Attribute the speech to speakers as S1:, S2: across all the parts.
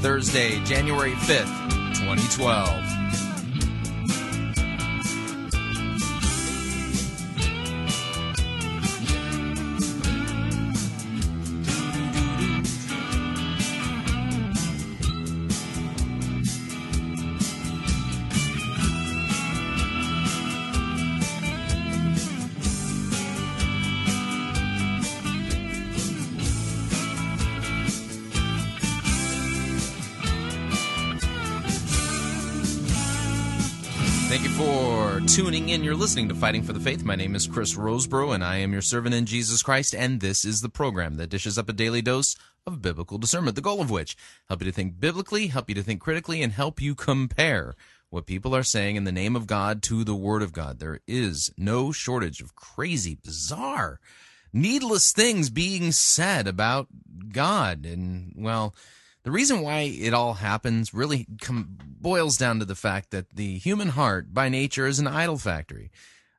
S1: Thursday, January 5th, 2012. Tuning in. You're listening to Fighting for the Faith. My name is Chris Rosebrough, and I am your servant in Jesus Christ. And this is the program that dishes up a daily dose of biblical discernment. The goal of which help you to think biblically, help you to think critically, and help you compare what people are saying in the name of God to the Word of God. There is no shortage of crazy, bizarre, needless things being said about God, and well. The reason why it all happens really com- boils down to the fact that the human heart, by nature, is an idol factory.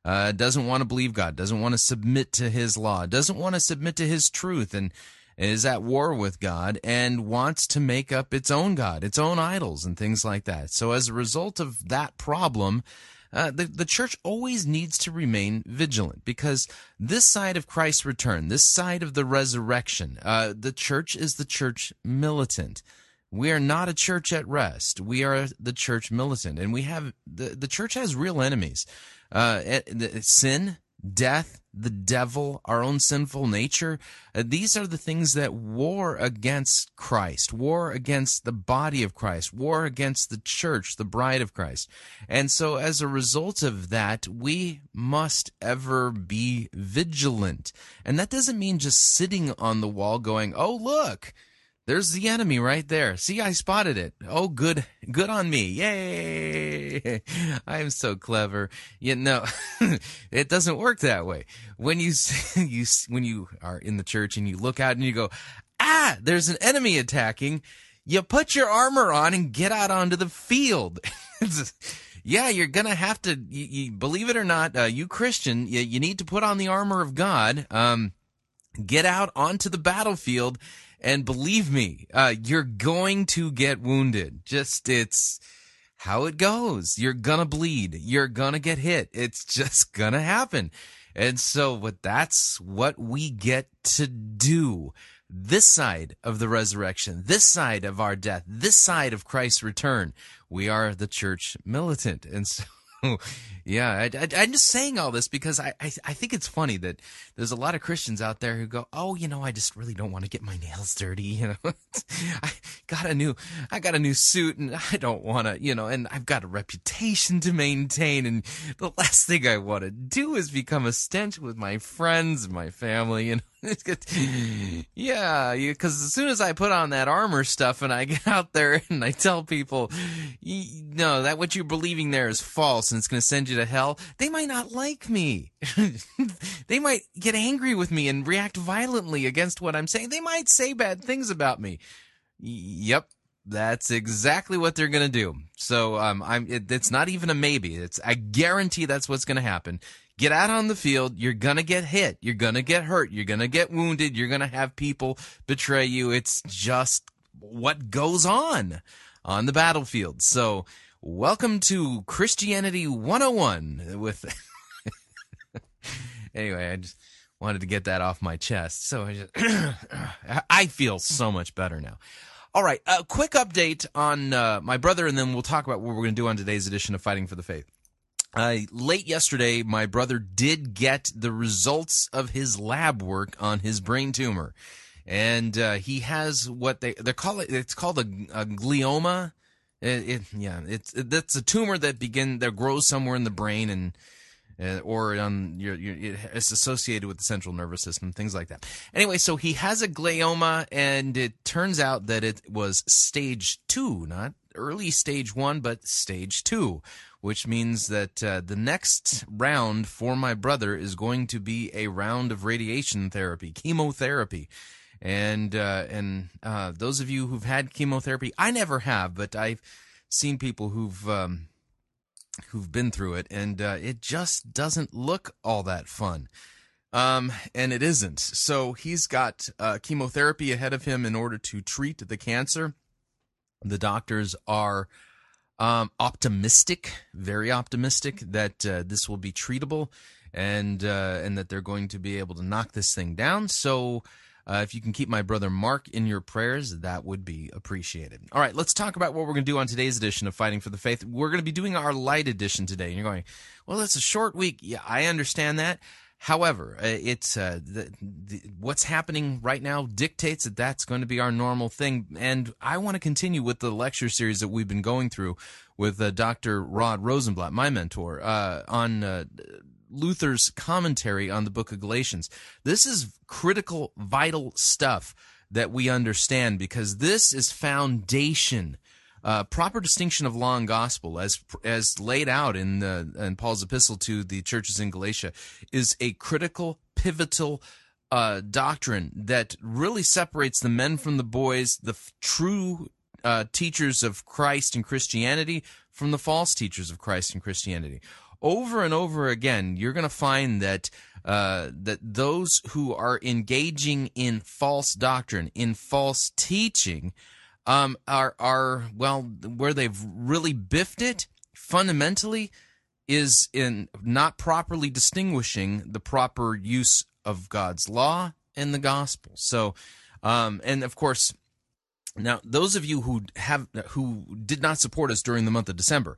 S1: Uh, doesn't want to believe God, doesn't want to submit to His law, doesn't want to submit to His truth, and is at war with God and wants to make up its own God, its own idols, and things like that. So, as a result of that problem, uh, the, the church always needs to remain vigilant because this side of Christ's return, this side of the resurrection, uh, the church is the church militant. We are not a church at rest. We are the church militant, and we have the the church has real enemies: uh, sin, death, the devil, our own sinful nature. Uh, these are the things that war against Christ, war against the body of Christ, war against the church, the bride of Christ. And so, as a result of that, we must ever be vigilant. And that doesn't mean just sitting on the wall going, oh, look. There's the enemy right there. See, I spotted it. Oh, good, good on me. Yay. I'm so clever. You know, it doesn't work that way. When you, you, when you are in the church and you look out and you go, ah, there's an enemy attacking, you put your armor on and get out onto the field. yeah, you're gonna have to, you, you, believe it or not, uh, you Christian, you, you need to put on the armor of God, um, get out onto the battlefield and believe me, uh, you're going to get wounded. Just, it's how it goes. You're gonna bleed. You're gonna get hit. It's just gonna happen. And so, but that's what we get to do. This side of the resurrection, this side of our death, this side of Christ's return, we are the church militant. And so, yeah, I, am just saying all this because I, I, I think it's funny that there's a lot of Christians out there who go, oh, you know, I just really don't want to get my nails dirty. You know, I got a new I got a new suit and I don't want to, you know, and I've got a reputation to maintain, and the last thing I want to do is become a stench with my friends and my family. Know. yeah, because as soon as I put on that armor stuff and I get out there and I tell people, no, that what you're believing there is false and it's going to send you to hell, they might not like me. they might get angry with me and react violently against what I'm saying. They might say bad things about me. Yep, that's exactly what they're gonna do. So um, I'm. It, it's not even a maybe. It's I guarantee that's what's gonna happen. Get out on the field. You're gonna get hit. You're gonna get hurt. You're gonna get wounded. You're gonna have people betray you. It's just what goes on on the battlefield. So welcome to Christianity 101 with. anyway, I just wanted to get that off my chest. So I just I feel so much better now. All right, a quick update on uh, my brother, and then we'll talk about what we're going to do on today's edition of Fighting for the Faith. Uh, late yesterday, my brother did get the results of his lab work on his brain tumor, and uh, he has what they they call it. It's called a, a glioma. It, it, yeah, it's it, that's a tumor that begin that grows somewhere in the brain and uh, or on your, your, it's associated with the central nervous system, things like that. Anyway, so he has a glioma, and it turns out that it was stage two, not early stage one, but stage two, which means that uh, the next round for my brother is going to be a round of radiation therapy, chemotherapy. And uh, and uh, those of you who've had chemotherapy, I never have, but I've seen people who've um, who've been through it, and uh, it just doesn't look all that fun. Um, and it isn't. So he's got uh, chemotherapy ahead of him in order to treat the cancer. The doctors are um, optimistic, very optimistic that uh, this will be treatable, and uh, and that they're going to be able to knock this thing down. So uh, if you can keep my brother Mark in your prayers, that would be appreciated. All right, let's talk about what we're going to do on today's edition of Fighting for the Faith. We're going to be doing our light edition today. And you're going, well, it's a short week. Yeah, I understand that. However, uh, it's uh, the, the, what's happening right now dictates that that's going to be our normal thing. And I want to continue with the lecture series that we've been going through with uh, Dr. Rod Rosenbladt, my mentor, uh, on uh, Luther's commentary on the book of Galatians. This is critical, vital stuff that we understand because this is foundation. Uh, proper distinction of law and gospel, as as laid out in the in Paul's epistle to the churches in Galatia, is a critical, pivotal uh, doctrine that really separates the men from the boys, the f- true uh, teachers of Christ and Christianity from the false teachers of Christ and Christianity over and over again, you're going to find that uh, that those who are engaging in false doctrine, in false teaching, um, are are well where they've really biffed it fundamentally is in not properly distinguishing the proper use of God's law and the gospel. So, um, and of course. Now, those of you who have who did not support us during the month of December,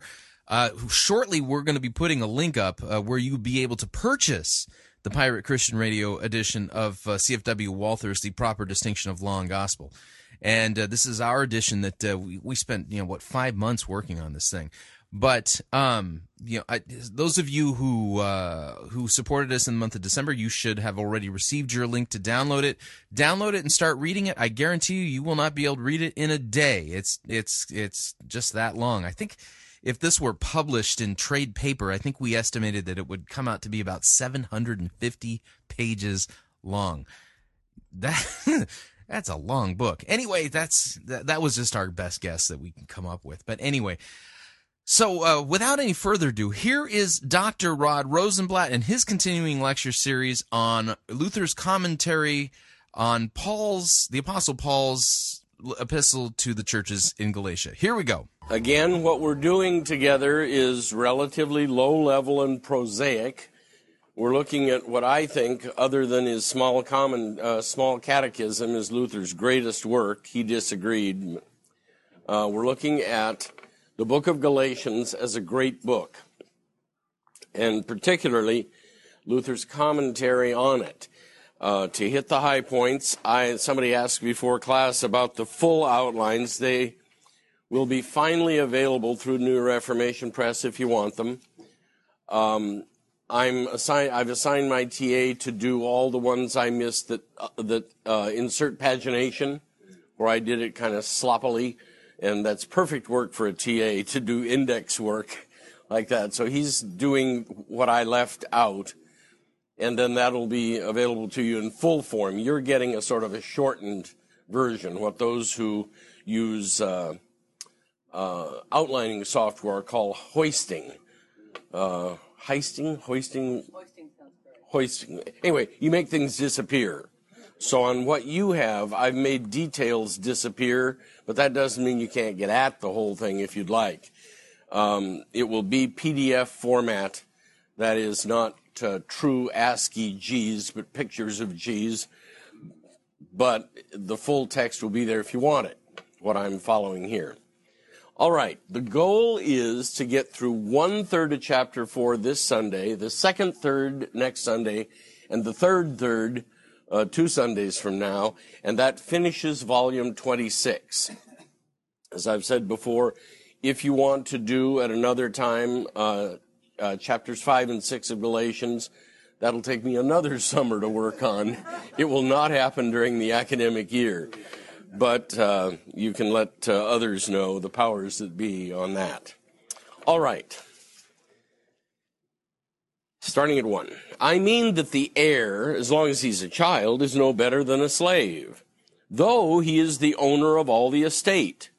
S1: uh, shortly, we're going to be putting a link up uh, where you'll be able to purchase the Pirate Christian Radio edition of uh, CFW Walther's The Proper Distinction of Law and Gospel. And uh, this is our edition that uh, we, we spent, you know, what, five months working on this thing. But um, you know, I, those of you who uh, who supported us in the month of December, you should have already received your link to download it. Download it and start reading it. I guarantee you, you will not be able to read it in a day. It's it's it's just that long. I think if this were published in trade paper, I think we estimated that it would come out to be about 750 pages long. That that's a long book. Anyway, that's that, that was just our best guess that we can come up with. But anyway, so uh, without any further ado, here is Dr. Rod Rosenbladt and his continuing lecture series on Luther's commentary on Paul's the Apostle Paul's epistle to the churches in Galatia. Here we go.
S2: Again, what we're doing together is relatively low level and prosaic. We're looking at what I think, other than his small common uh, small catechism, is Luther's greatest work. He disagreed. Uh, we're looking at the book of Galatians as a great book, and particularly Luther's commentary on it. Uh, to hit the high points, I somebody asked before class about the full outlines. They will be finally available through New Reformation Press if you want them. Um, I'm assigned. I've assigned my TA to do all the ones I missed that uh, that uh, insert pagination, where I did it kind of sloppily, and that's perfect work for a TA to do index work like that. So he's doing what I left out, and then that'll be available to you in full form. You're getting a sort of a shortened version. What those who use uh, uh, outlining software call hoisting. Uh, heisting, hoisting, hoisting. Anyway, you make things disappear. So on what you have, I've made details disappear, but that doesn't mean you can't get at the whole thing if you'd like. Um, it will be PDF format that is not uh, true ASCII G's, but pictures of G's. But the full text will be there if you want it. what I'm following here. All right, the goal is to get through one third of chapter four this Sunday, the second third next Sunday, and the third third uh, two Sundays from now, and that finishes volume 26. As I've said before, if you want to do at another time uh, uh, chapters five and six of Galatians, that'll take me another summer to work on. It will not happen during the academic year but uh, you can let uh, others know the powers that be on that. All right. Starting at one. I mean that the heir, as long as he's a child, is no better than a slave, though he is the owner of all the estate.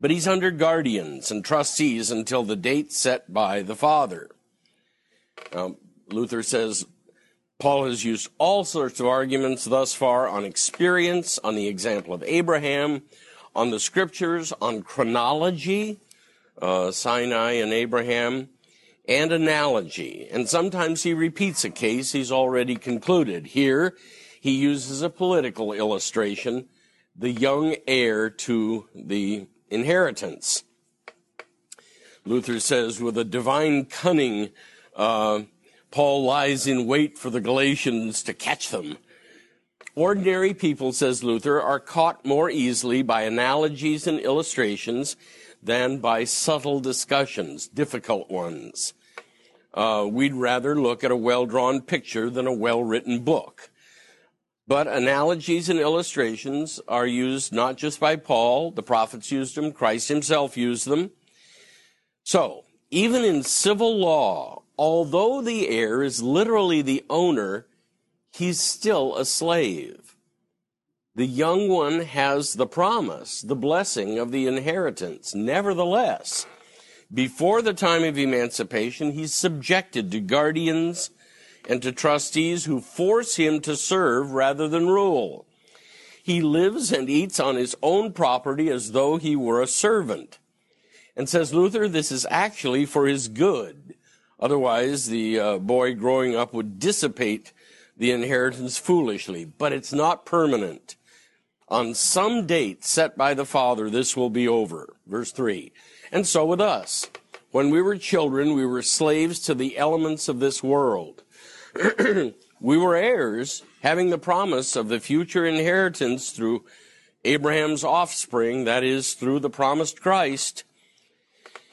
S2: But he's under guardians and trustees until the date set by the father. Um, Luther says Paul has used all sorts of arguments thus far on experience, on the example of Abraham, on the scriptures, on chronology, uh, Sinai and Abraham, and analogy. And sometimes he repeats a case he's already concluded. Here, he uses a political illustration, the young heir to the inheritance. Luther says, with a divine cunning, uh, Paul lies in wait for the Galatians to catch them. Ordinary people, says Luther, are caught more easily by analogies and illustrations than by subtle discussions, difficult ones. Uh, we'd rather look at a well drawn picture than a well written book. But analogies and illustrations are used not just by Paul, the prophets used them, Christ himself used them. So, even in civil law, although the heir is literally the owner, he's still a slave. The young one has the promise, the blessing of the inheritance. Nevertheless, before the time of emancipation, he's subjected to guardians and to trustees who force him to serve rather than rule. He lives and eats on his own property as though he were a servant. And says Luther, this is actually for his good Otherwise, the uh, boy growing up would dissipate the inheritance foolishly, but it's not permanent. On some date set by the Father, this will be over. Verse 3. And so with us. When we were children, we were slaves to the elements of this world. we were heirs, having the promise of the future inheritance through Abraham's offspring, that is, through the promised Christ.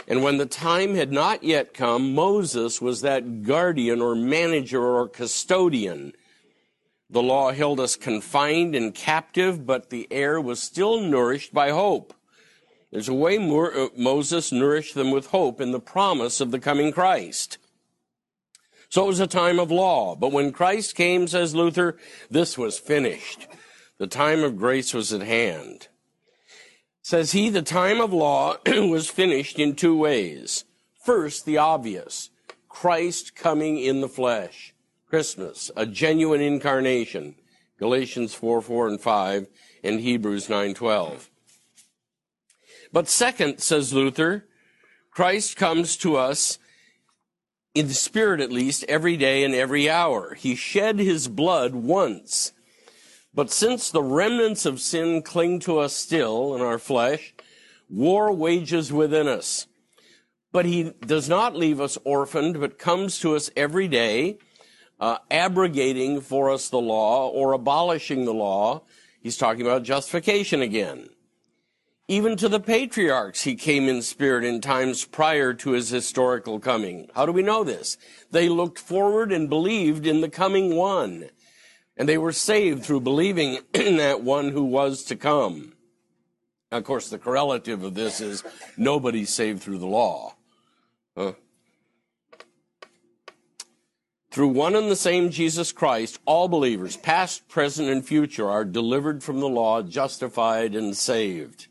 S2: And when the time had not yet come, Moses was that guardian or manager or custodian. The law held us confined and captive, but the heir was still nourished by hope. There's a way uh, Moses nourished them with hope in the promise of the coming Christ. So it was a time of law. But when Christ came, says Luther, this was finished. The time of grace was at hand. Says he, the time of law was finished in two ways. First, the obvious Christ coming in the flesh. Christmas, a genuine incarnation. Galatians 4 4 and 5, and Hebrews 9 12. But second, says Luther, Christ comes to us in the spirit at least every day and every hour. He shed his blood once but since the remnants of sin cling to us still in our flesh, war wages within us. But he does not leave us orphaned, but comes to us every day, uh, abrogating for us the law or abolishing the law. He's talking about justification again. Even to the patriarchs, he came in spirit in times prior to his historical coming. How do we know this? They looked forward and believed in the coming one and they were saved through believing in that one who was to come. Now, of course, the correlative of this is nobody's saved through the law. Huh? Through one and the same Jesus Christ, all believers, past, present, and future, are delivered from the law, justified, and saved.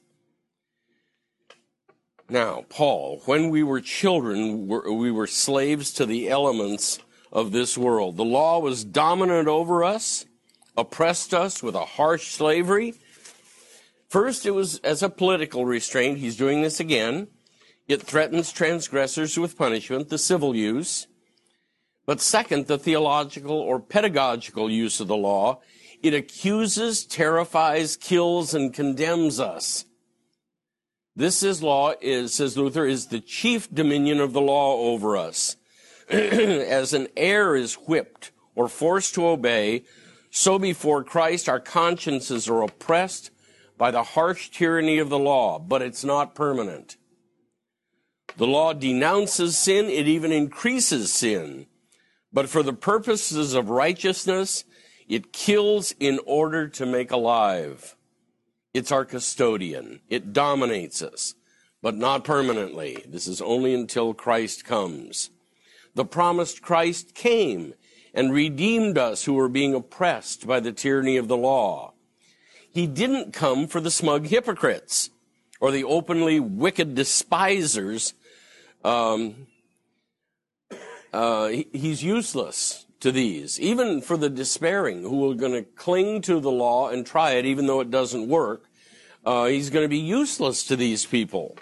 S2: Now, Paul, when we were children, we were slaves to the elements of this world. The law was dominant over us, oppressed us with a harsh slavery. First, it was as a political restraint. He's doing this again. It threatens transgressors with punishment, the civil use. But second, the theological or pedagogical use of the law. It accuses, terrifies, kills, and condemns us. This is law is, says Luther, is the chief dominion of the law over us. As an heir is whipped or forced to obey, so before Christ our consciences are oppressed by the harsh tyranny of the law, but it's not permanent. The law denounces sin, it even increases sin. But for the purposes of righteousness, it kills in order to make alive. It's our custodian. It dominates us, but not permanently. This is only until Christ comes. The promised Christ came and redeemed us who were being oppressed by the tyranny of the law. He didn't come for the smug hypocrites or the openly wicked despisers. Um, uh, he's useless to these, even for the despairing who are going to cling to the law and try it even though it doesn't work. Uh, he's going to be useless to these people.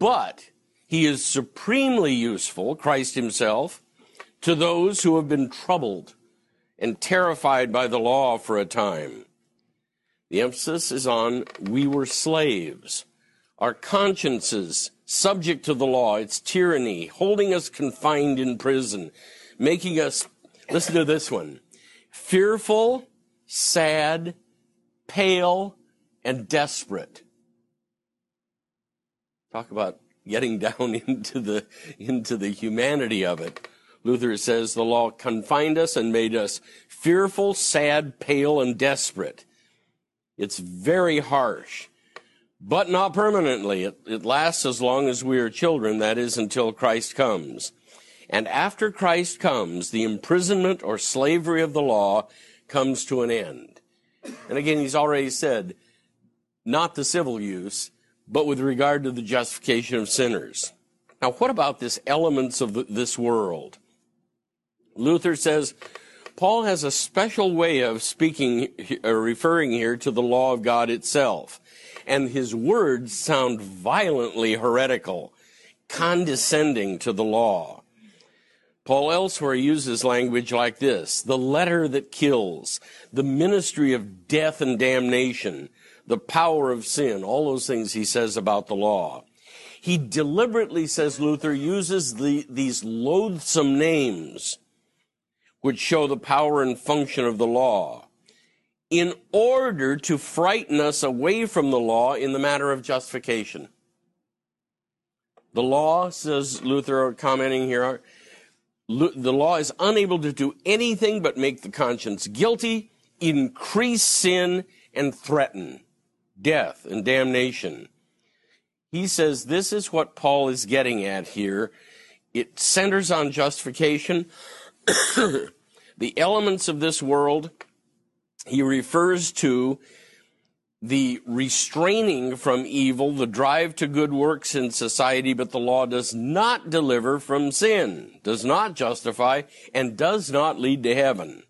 S2: But he is supremely useful, Christ himself, to those who have been troubled and terrified by the law for a time. The emphasis is on we were slaves. Our consciences subject to the law, its tyranny, holding us confined in prison, making us, listen to this one, fearful, sad, pale, and desperate. Talk about getting down into the, into the humanity of it. Luther says the law confined us and made us fearful, sad, pale, and desperate. It's very harsh, but not permanently. It, it lasts as long as we are children, that is, until Christ comes. And after Christ comes, the imprisonment or slavery of the law comes to an end. And again, he's already said, not the civil use, but with regard to the justification of sinners. Now, what about this elements of this world? Luther says Paul has a special way of speaking uh, referring here to the law of God itself. And his words sound violently heretical, condescending to the law. Paul elsewhere uses language like this the letter that kills, the ministry of death and damnation, the power of sin, all those things he says about the law. He deliberately, says Luther, uses the, these loathsome names which show the power and function of the law in order to frighten us away from the law in the matter of justification. The law, says Luther, commenting here, the law is unable to do anything but make the conscience guilty, increase sin, and threaten death and damnation. He says this is what Paul is getting at here. It centers on justification. the elements of this world, he refers to the restraining from evil, the drive to good works in society, but the law does not deliver from sin, does not justify, and does not lead to heaven.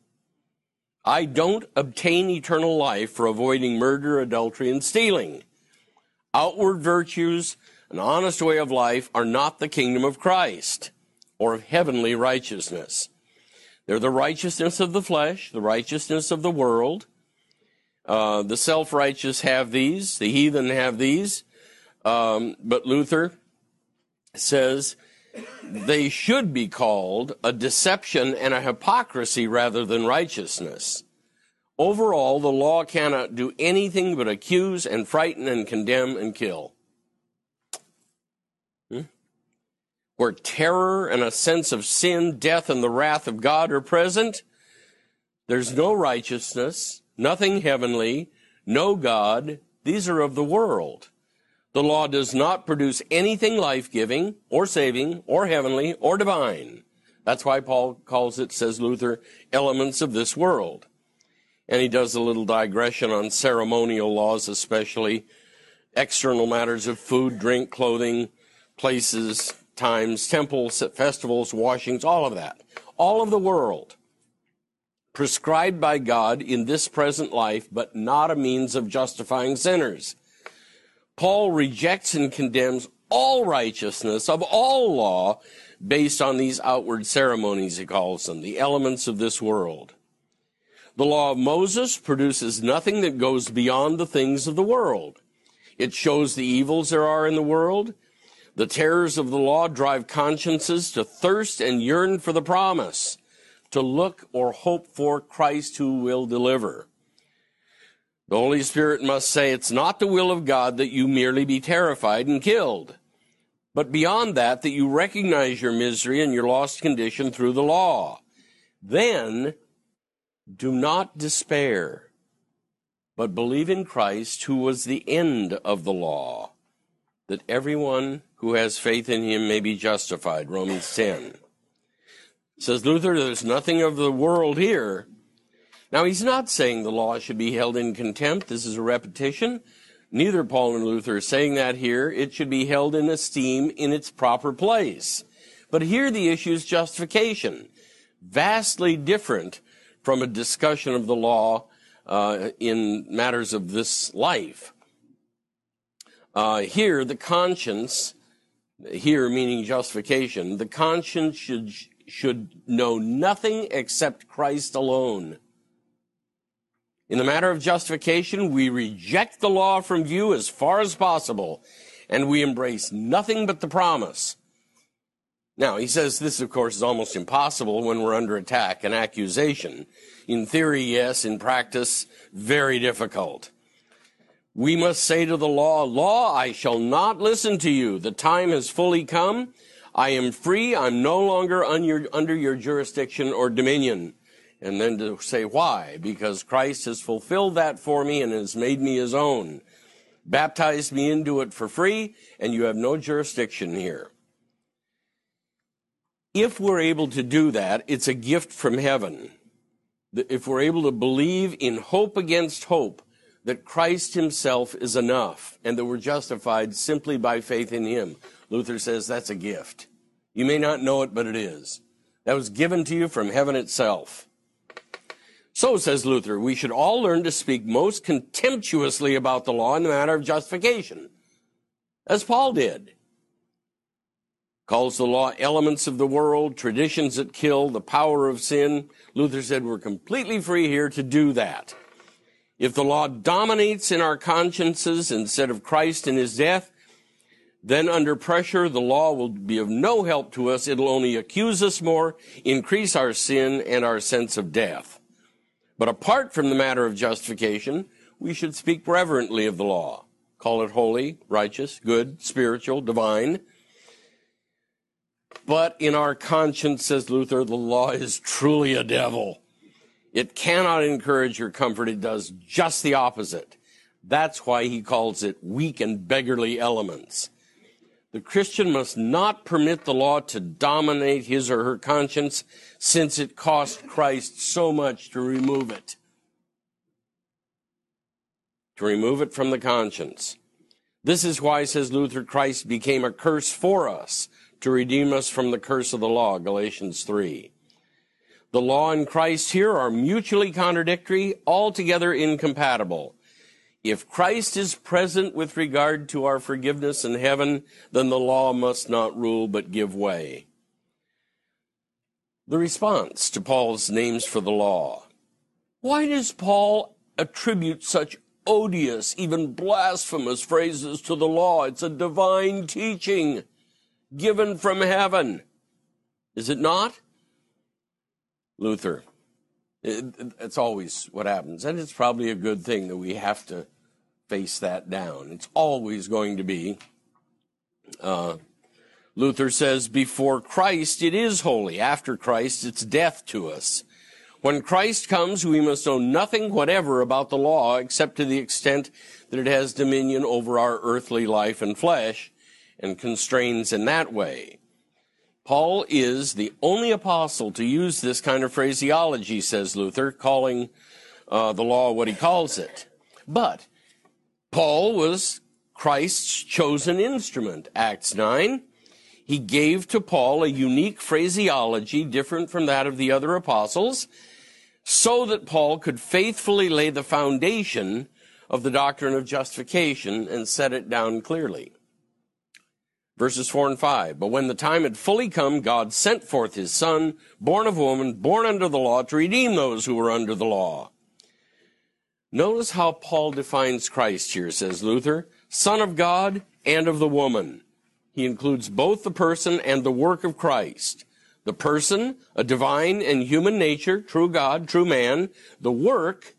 S2: I don't obtain eternal life for avoiding murder, adultery, and stealing. Outward virtues, an honest way of life are not the kingdom of Christ or of heavenly righteousness. They're the righteousness of the flesh, the righteousness of the world, uh, the self righteous have these, the heathen have these, um, but Luther says they should be called a deception and a hypocrisy rather than righteousness. Overall, the law cannot do anything but accuse and frighten and condemn and kill. Hmm? Where terror and a sense of sin, death, and the wrath of God are present, there's no righteousness, nothing heavenly, no God. These are of the world. The law does not produce anything life giving or saving or heavenly or divine. That's why Paul calls it, says Luther, elements of this world. And he does a little digression on ceremonial laws, especially external matters of food, drink, clothing, places, times, temples, festivals, washings, all of that. All of the world prescribed by God in this present life, but not a means of justifying sinners. Paul rejects and condemns all righteousness of all law based on these outward ceremonies, he calls them, the elements of this world. The law of Moses produces nothing that goes beyond the things of the world. It shows the evils there are in the world. The terrors of the law drive consciences to thirst and yearn for the promise, to look or hope for Christ who will deliver. The Holy Spirit must say it's not the will of God that you merely be terrified and killed, but beyond that, that you recognize your misery and your lost condition through the law. Then do not despair, but believe in Christ, who was the end of the law, that everyone who has faith in him may be justified. Romans 10. Says Luther, there's nothing of the world here now, he's not saying the law should be held in contempt. This is a repetition. Neither Paul and Luther are saying that here. It should be held in esteem in its proper place. But here the issue is justification. Vastly different from a discussion of the law uh, in matters of this life. Uh, here, the conscience, here meaning justification, the conscience should, should know nothing except Christ alone. In the matter of justification, we reject the law from view as far as possible, and we embrace nothing but the promise. Now, he says this, of course, is almost impossible when we're under attack and accusation. In theory, yes. In practice, very difficult. We must say to the law, Law, I shall not listen to you. The time has fully come. I am free. I'm no longer under your jurisdiction or dominion and then to say why, because Christ has fulfilled that for me and has made me his own, baptized me into it for free, and you have no jurisdiction here. If we're able to do that, it's a gift from heaven. If we're able to believe in hope against hope that Christ himself is enough and that we're justified simply by faith in him, Luther says that's a gift. You may not know it, but it is. That was given to you from heaven itself. So, says Luther, we should all learn to speak most contemptuously about the law in the matter of justification, as Paul did. Calls the law elements of the world, traditions that kill, the power of sin. Luther said we're completely free here to do that. If the law dominates in our consciences instead of Christ and his death, then under pressure, the law will be of no help to us. It'll only accuse us more, increase our sin and our sense of death. But apart from the matter of justification, we should speak reverently of the law. Call it holy, righteous, good, spiritual, divine. But in our conscience, says Luther, the law is truly a devil. It cannot encourage your comfort. It does just the opposite. That's why he calls it weak and beggarly elements. The Christian must not permit the law to dominate his or her conscience since it cost Christ so much to remove it. To remove it from the conscience. This is why, says Luther, Christ became a curse for us to redeem us from the curse of the law, Galatians 3. The law and Christ here are mutually contradictory, altogether incompatible. If Christ is present with regard to our forgiveness in heaven, then the law must not rule but give way. The response to Paul's names for the law. Why does Paul attribute such odious, even blasphemous phrases to the law? It's a divine teaching given from heaven. Is it not? Luther, it's always what happens. And it's probably a good thing that we have to face that down. It's always going to be. Uh, Luther says, before Christ, it is holy. After Christ, it's death to us. When Christ comes, we must know nothing whatever about the law except to the extent that it has dominion over our earthly life and flesh and constrains in that way. Paul is the only apostle to use this kind of phraseology, says Luther, calling uh, the law what he calls it. But Paul was Christ's chosen instrument, Acts 9. He gave to Paul a unique phraseology different from that of the other apostles, so that Paul could faithfully lay the foundation of the doctrine of justification and set it down clearly. Verses 4 and 5. But when the time had fully come, God sent forth his son, born of woman, born under the law, to redeem those who were under the law. Notice how Paul defines Christ here, says Luther. Son of God and of the woman. He includes both the person and the work of Christ. The person, a divine and human nature, true God, true man. The work,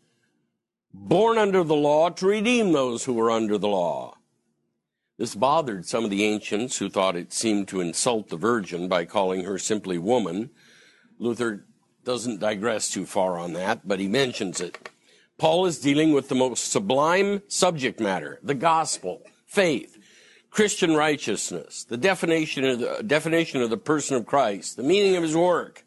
S2: born under the law to redeem those who were under the law. This bothered some of the ancients who thought it seemed to insult the Virgin by calling her simply woman. Luther doesn't digress too far on that, but he mentions it. Paul is dealing with the most sublime subject matter, the gospel, faith, Christian righteousness, the definition of the definition of the person of Christ, the meaning of his work.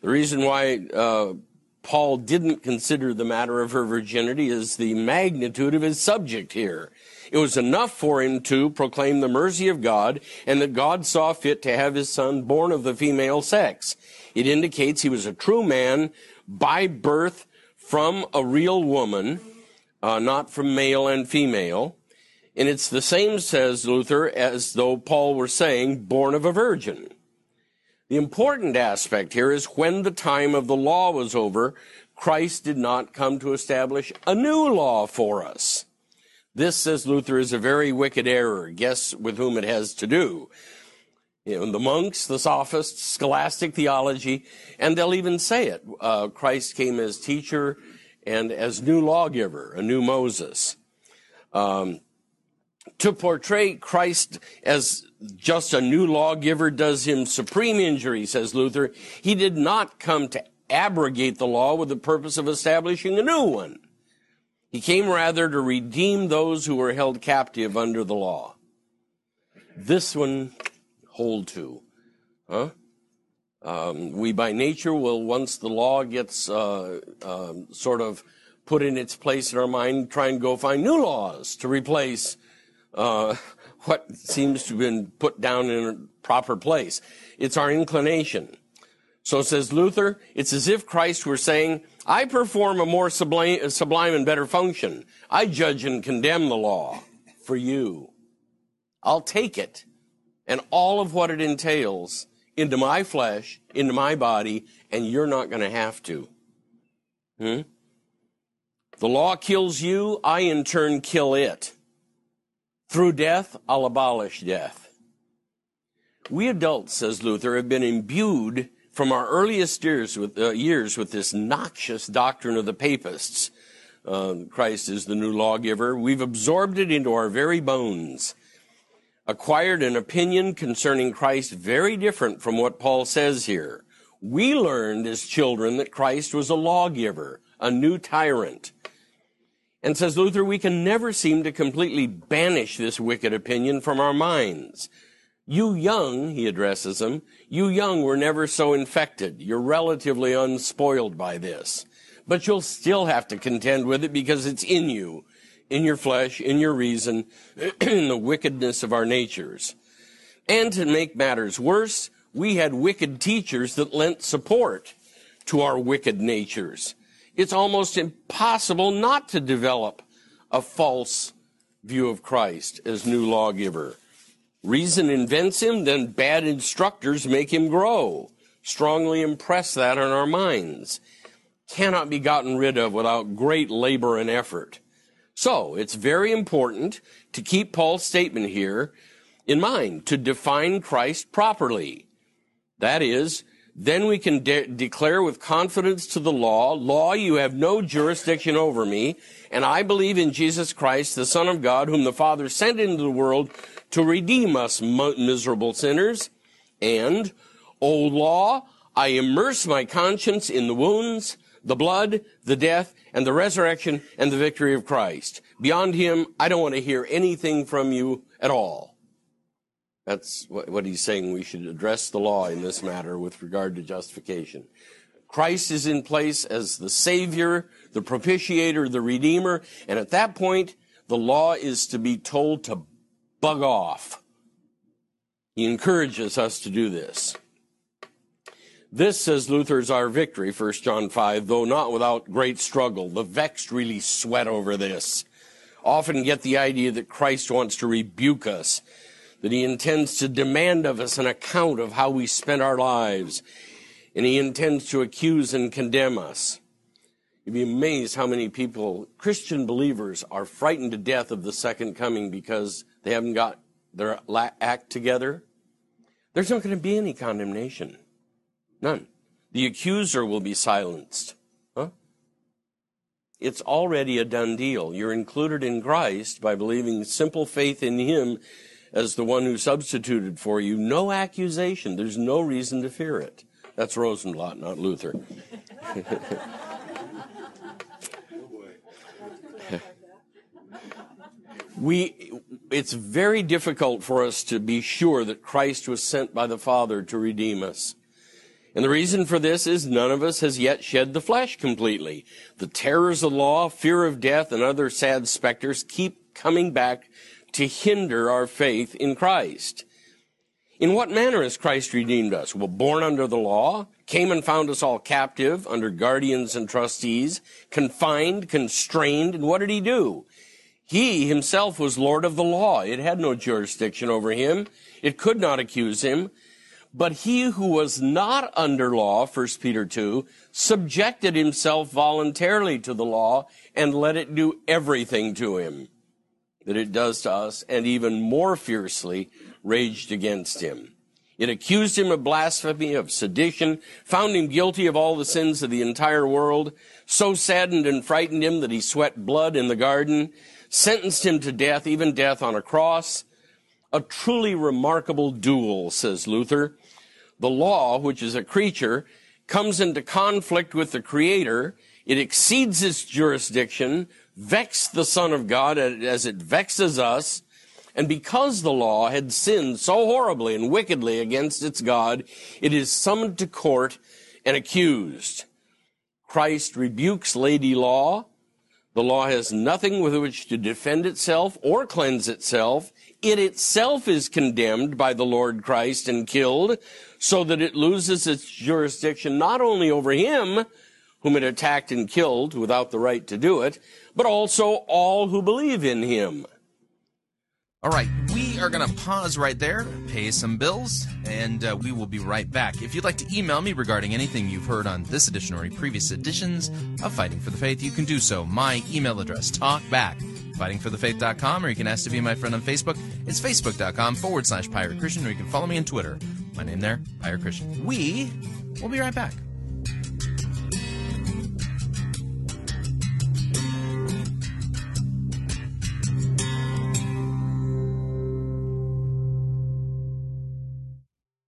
S2: The reason why uh, Paul didn't consider the matter of her virginity is the magnitude of his subject here. It was enough for him to proclaim the mercy of God and that God saw fit to have his son born of the female sex. It indicates he was a true man by birth from a real woman, uh, not from male and female. And it's the same, says Luther, as though Paul were saying, born of a virgin. The important aspect here is when the time of the law was over, Christ did not come to establish a new law for us. This, says Luther, is a very wicked error. Guess with whom it has to do. You know, the monks, the sophists, scholastic theology, and they'll even say it. Uh, Christ came as teacher and as new lawgiver, a new Moses. Um, to portray Christ as just a new lawgiver does him supreme injury, says Luther. He did not come to abrogate the law with the purpose of establishing a new one. He came rather to redeem those who were held captive under the law. This one hold to. Huh? Um, we by nature will, once the law gets uh, uh, sort of put in its place in our mind, try and go find new laws to replace uh, what seems to have been put down in a proper place. It's our inclination. So says Luther, it's as if Christ were saying, I perform a more sublime, sublime and better function. I judge and condemn the law for you. I'll take it and all of what it entails into my flesh, into my body, and you're not going to have to. Hmm? The law kills you, I in turn kill it. Through death, I'll abolish death. We adults, says Luther, have been imbued from our earliest years with, uh, years with this noxious doctrine of the papists. Uh, Christ is the new lawgiver. We've absorbed it into our very bones, acquired an opinion concerning Christ very different from what Paul says here. We learned as children that Christ was a lawgiver, a new tyrant. And says Luther, we can never seem to completely banish this wicked opinion from our minds. You young, he addresses them, you young were never so infected. You're relatively unspoiled by this. But you'll still have to contend with it because it's in you, in your flesh, in your reason, in the wickedness of our natures. And to make matters worse, we had wicked teachers that lent support to our wicked natures it's almost impossible not to develop a false view of Christ as new lawgiver. Reason invents him, then bad instructors make him grow. Strongly impress that on our minds. Cannot be gotten rid of without great labor and effort. So, it's very important to keep Paul's statement here in mind, to define Christ properly. That is, then we can de- declare with confidence to the law, law, you have no jurisdiction over me, and I believe in Jesus Christ, the Son of God, whom the Father sent into the world to redeem us miserable sinners. And, O law, I immerse my conscience in the wounds, the blood, the death, and the resurrection and the victory of Christ. Beyond him, I don't want to hear anything from you at all. That's what he's saying. We should address the law in this matter with regard to justification. Christ is in place as the Savior, the propitiator, the Redeemer, and at that point, the law is to be told to bug off. He encourages us to do this. This, says Luther, is our victory, 1 John 5, though not without great struggle. The vexed really sweat over this. Often get the idea that Christ wants to rebuke us that he intends to demand of us an account of how we spent our lives, and he intends to accuse and condemn us. You'd be amazed how many people, Christian believers, are frightened to death of the second coming because they haven't got their act together. There's not going to be any condemnation. None. The accuser will be silenced. Huh? It's already a done deal. You're included in Christ by believing simple faith in Him as the one who substituted for you. No accusation. There's no reason to fear it. That's Rosenbladt, not Luther. we it's very difficult for us to be sure that Christ was sent by the Father to redeem us. And the reason for this is none of us has yet shed the flesh completely. The terrors of law, fear of death, and other sad specters keep coming back to hinder our faith in Christ. In what manner has Christ redeemed us? Well, born under the law, came and found us all captive under guardians and trustees, confined, constrained, and what did he do? He himself was Lord of the law. It had no jurisdiction over him. It could not accuse him. But he who was not under law, 1 Peter 2, subjected himself voluntarily to the law and let it do everything to him that it does to us, and even more fiercely raged against him. It accused him of blasphemy, of sedition, found him guilty of all the sins of the entire world, so saddened and frightened him that he sweat blood in the garden, sentenced him to death, even death on a cross. A truly remarkable duel, says Luther. The law, which is a creature, comes into conflict with the Creator. It exceeds its jurisdiction, vexed the Son of God as it vexes us. And because the law had sinned so horribly and wickedly against its God, it is summoned to court and accused. Christ rebukes Lady Law. The law has nothing with which to defend itself or cleanse itself. It itself is condemned by the Lord Christ and killed so that it loses its jurisdiction not only over him, whom it attacked and killed without the right to do it, but also all who believe in him.
S1: All right, we are going to pause right there, pay some bills, and uh, we will be right back. If you'd like to email me regarding anything you've heard on this edition or previous editions of Fighting for the Faith, you can do so. My email address, talkback, fightingforthefaith.com, or you can ask to be my friend on Facebook. It's facebook.com forward slash pirate Christian, or you can follow me on Twitter. My name there, Pirate Christian. We will be right back.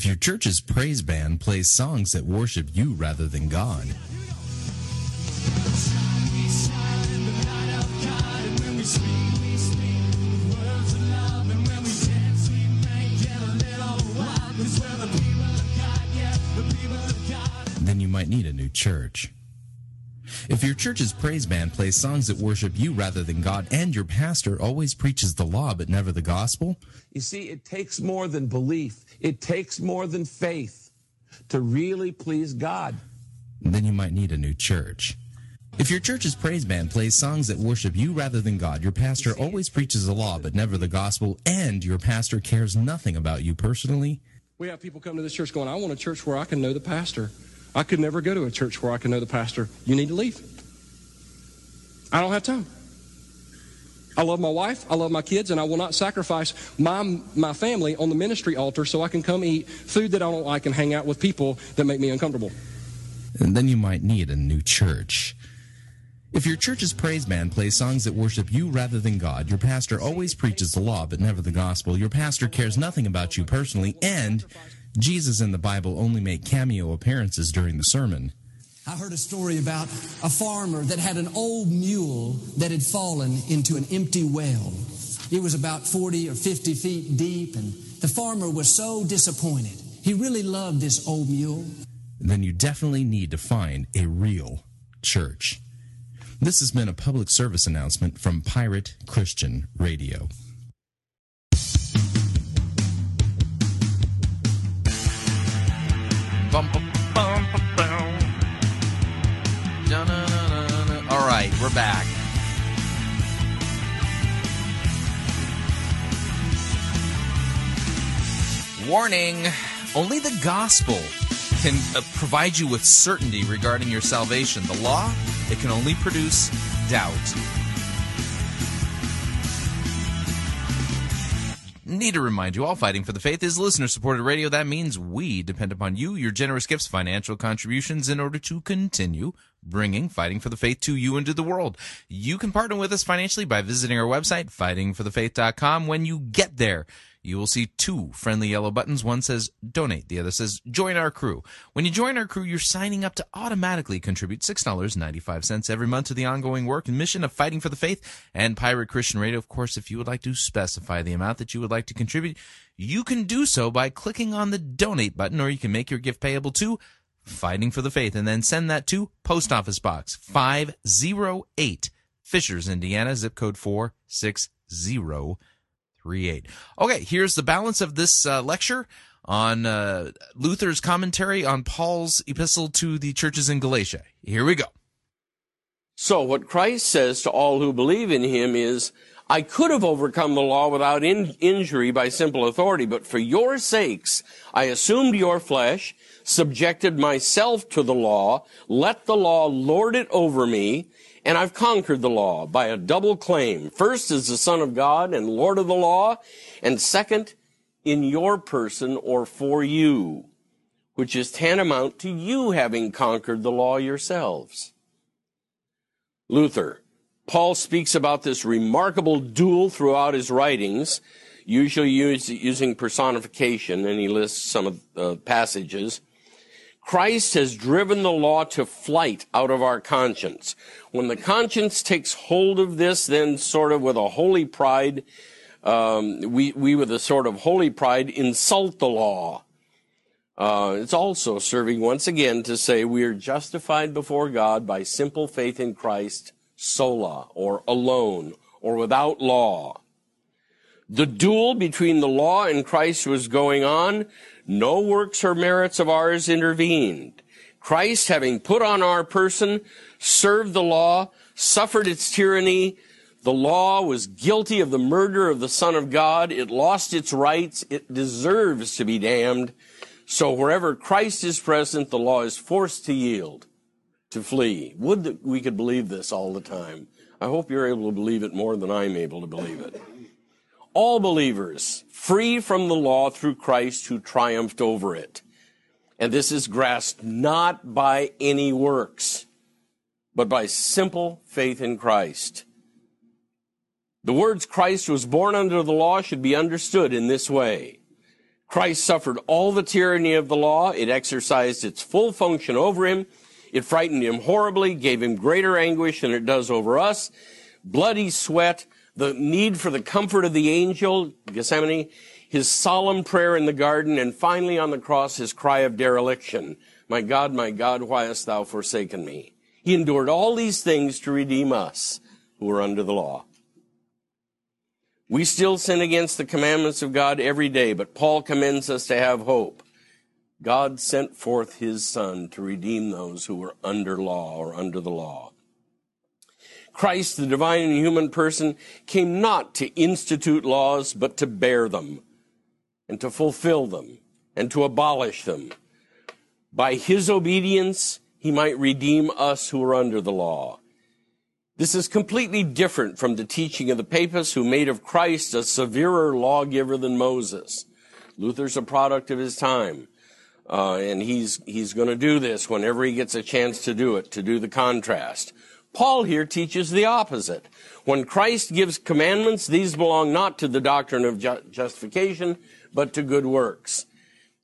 S1: If your church's praise band plays songs that worship you rather than God, then you might need a new church. If your church's praise band plays songs that worship you rather than God, and your pastor always preaches the law but never the gospel,
S3: you see, it takes more than belief, it takes more than faith to really please God.
S1: Then you might need a new church. If your church's praise band plays songs that worship you rather than God, your pastor always preaches the law but never the gospel, and your pastor cares nothing about you personally,
S4: we have people come to this church going, I want a church where I can know the pastor. I could never go to a church where I can know the pastor. You need to leave. I don't have time. I love my wife, I love my kids, and I will not sacrifice my, my family on the ministry altar so I can come eat food that I don't like and hang out with people that make me uncomfortable.
S1: And then you might need a new church. If your church's praise band plays songs that worship you rather than God, your pastor always preaches the law but never the gospel, your pastor cares nothing about you personally, and Jesus and the Bible only make cameo appearances during the sermon.
S5: I heard a story about a farmer that had an old mule that had fallen into an empty well. It was about 40 or 50 feet deep, and the farmer was so disappointed. He really loved this old mule.
S1: Then you definitely need to find a real church. This has been a public service announcement from Pirate Christian Radio. All right, we're back. Warning only the gospel can uh, provide you with certainty regarding your salvation. The law, it can only produce doubt. Need to remind you all, Fighting for the Faith is listener supported radio. That means we depend upon you, your generous gifts, financial contributions in order to continue bringing Fighting for the Faith to you and to the world. You can partner with us financially by visiting our website, fightingforthefaith.com. When you get there, you will see two friendly yellow buttons. One says donate, the other says join our crew. When you join our crew, you're signing up to automatically contribute $6.95 every month to the ongoing work and mission of fighting for the faith and Pirate Christian Radio. Of course, if you would like to specify the amount that you would like to contribute, you can do so by clicking on the donate button or you can make your gift payable to Fighting for the Faith and then send that to Post Office Box 508 Fishers, Indiana, zip code 460 38. Okay, here's the balance of this uh, lecture on uh, Luther's commentary on Paul's epistle to the churches in Galatia. Here we go.
S2: So, what Christ says to all who believe in him is, I could have overcome the law without in- injury by simple authority, but for your sakes, I assumed your flesh, subjected myself to the law, let the law lord it over me, and I've conquered the law by a double claim. First as the Son of God and Lord of the law, and second, in your person or for you, which is tantamount to you having conquered the law yourselves. Luther. Paul speaks about this remarkable duel throughout his writings, usually using personification, and he lists some of the passages. Christ has driven the law to flight out of our conscience. When the conscience takes hold of this, then sort of with a holy pride, um, we, we with a sort of holy pride insult the law. Uh, it's also serving once again to say we are justified before God by simple faith in Christ, sola, or alone, or without law. The duel between the law and Christ was going on. No works or merits of ours intervened. Christ, having put on our person, served the law, suffered its tyranny. The law was guilty of the murder of the Son of God. It lost its rights. It deserves to be damned. So wherever Christ is present, the law is forced to yield, to flee. Would that we could believe this all the time. I hope you're able to believe it more than I'm able to believe it. All believers, free from the law through Christ who triumphed over it. And this is grasped not by any works, but by simple faith in Christ. The words Christ was born under the law should be understood in this way. Christ suffered all the tyranny of the law. It exercised its full function over him. It frightened him horribly, gave him greater anguish than it does over us. Bloody sweat, the need for the comfort of the angel, Gethsemane, his solemn prayer in the garden, and finally on the cross, his cry of dereliction. My God, my God, why hast thou forsaken me? He endured all these things to redeem us who are under the law. We still sin against the commandments of God every day, but Paul commends us to have hope. God sent forth his son to redeem those who were under law or under the law. Christ, the divine and human person, came not to institute laws, but to bear them and to fulfill them and to abolish them. By his obedience, he might redeem us who are under the law. This is completely different from the teaching of the papists who made of Christ a severer lawgiver than Moses. Luther's a product of his time. Uh, and he's, he's going to do this whenever he gets a chance to do it, to do the contrast. Paul here teaches the opposite. When Christ gives commandments, these belong not to the doctrine of ju- justification, but to good works.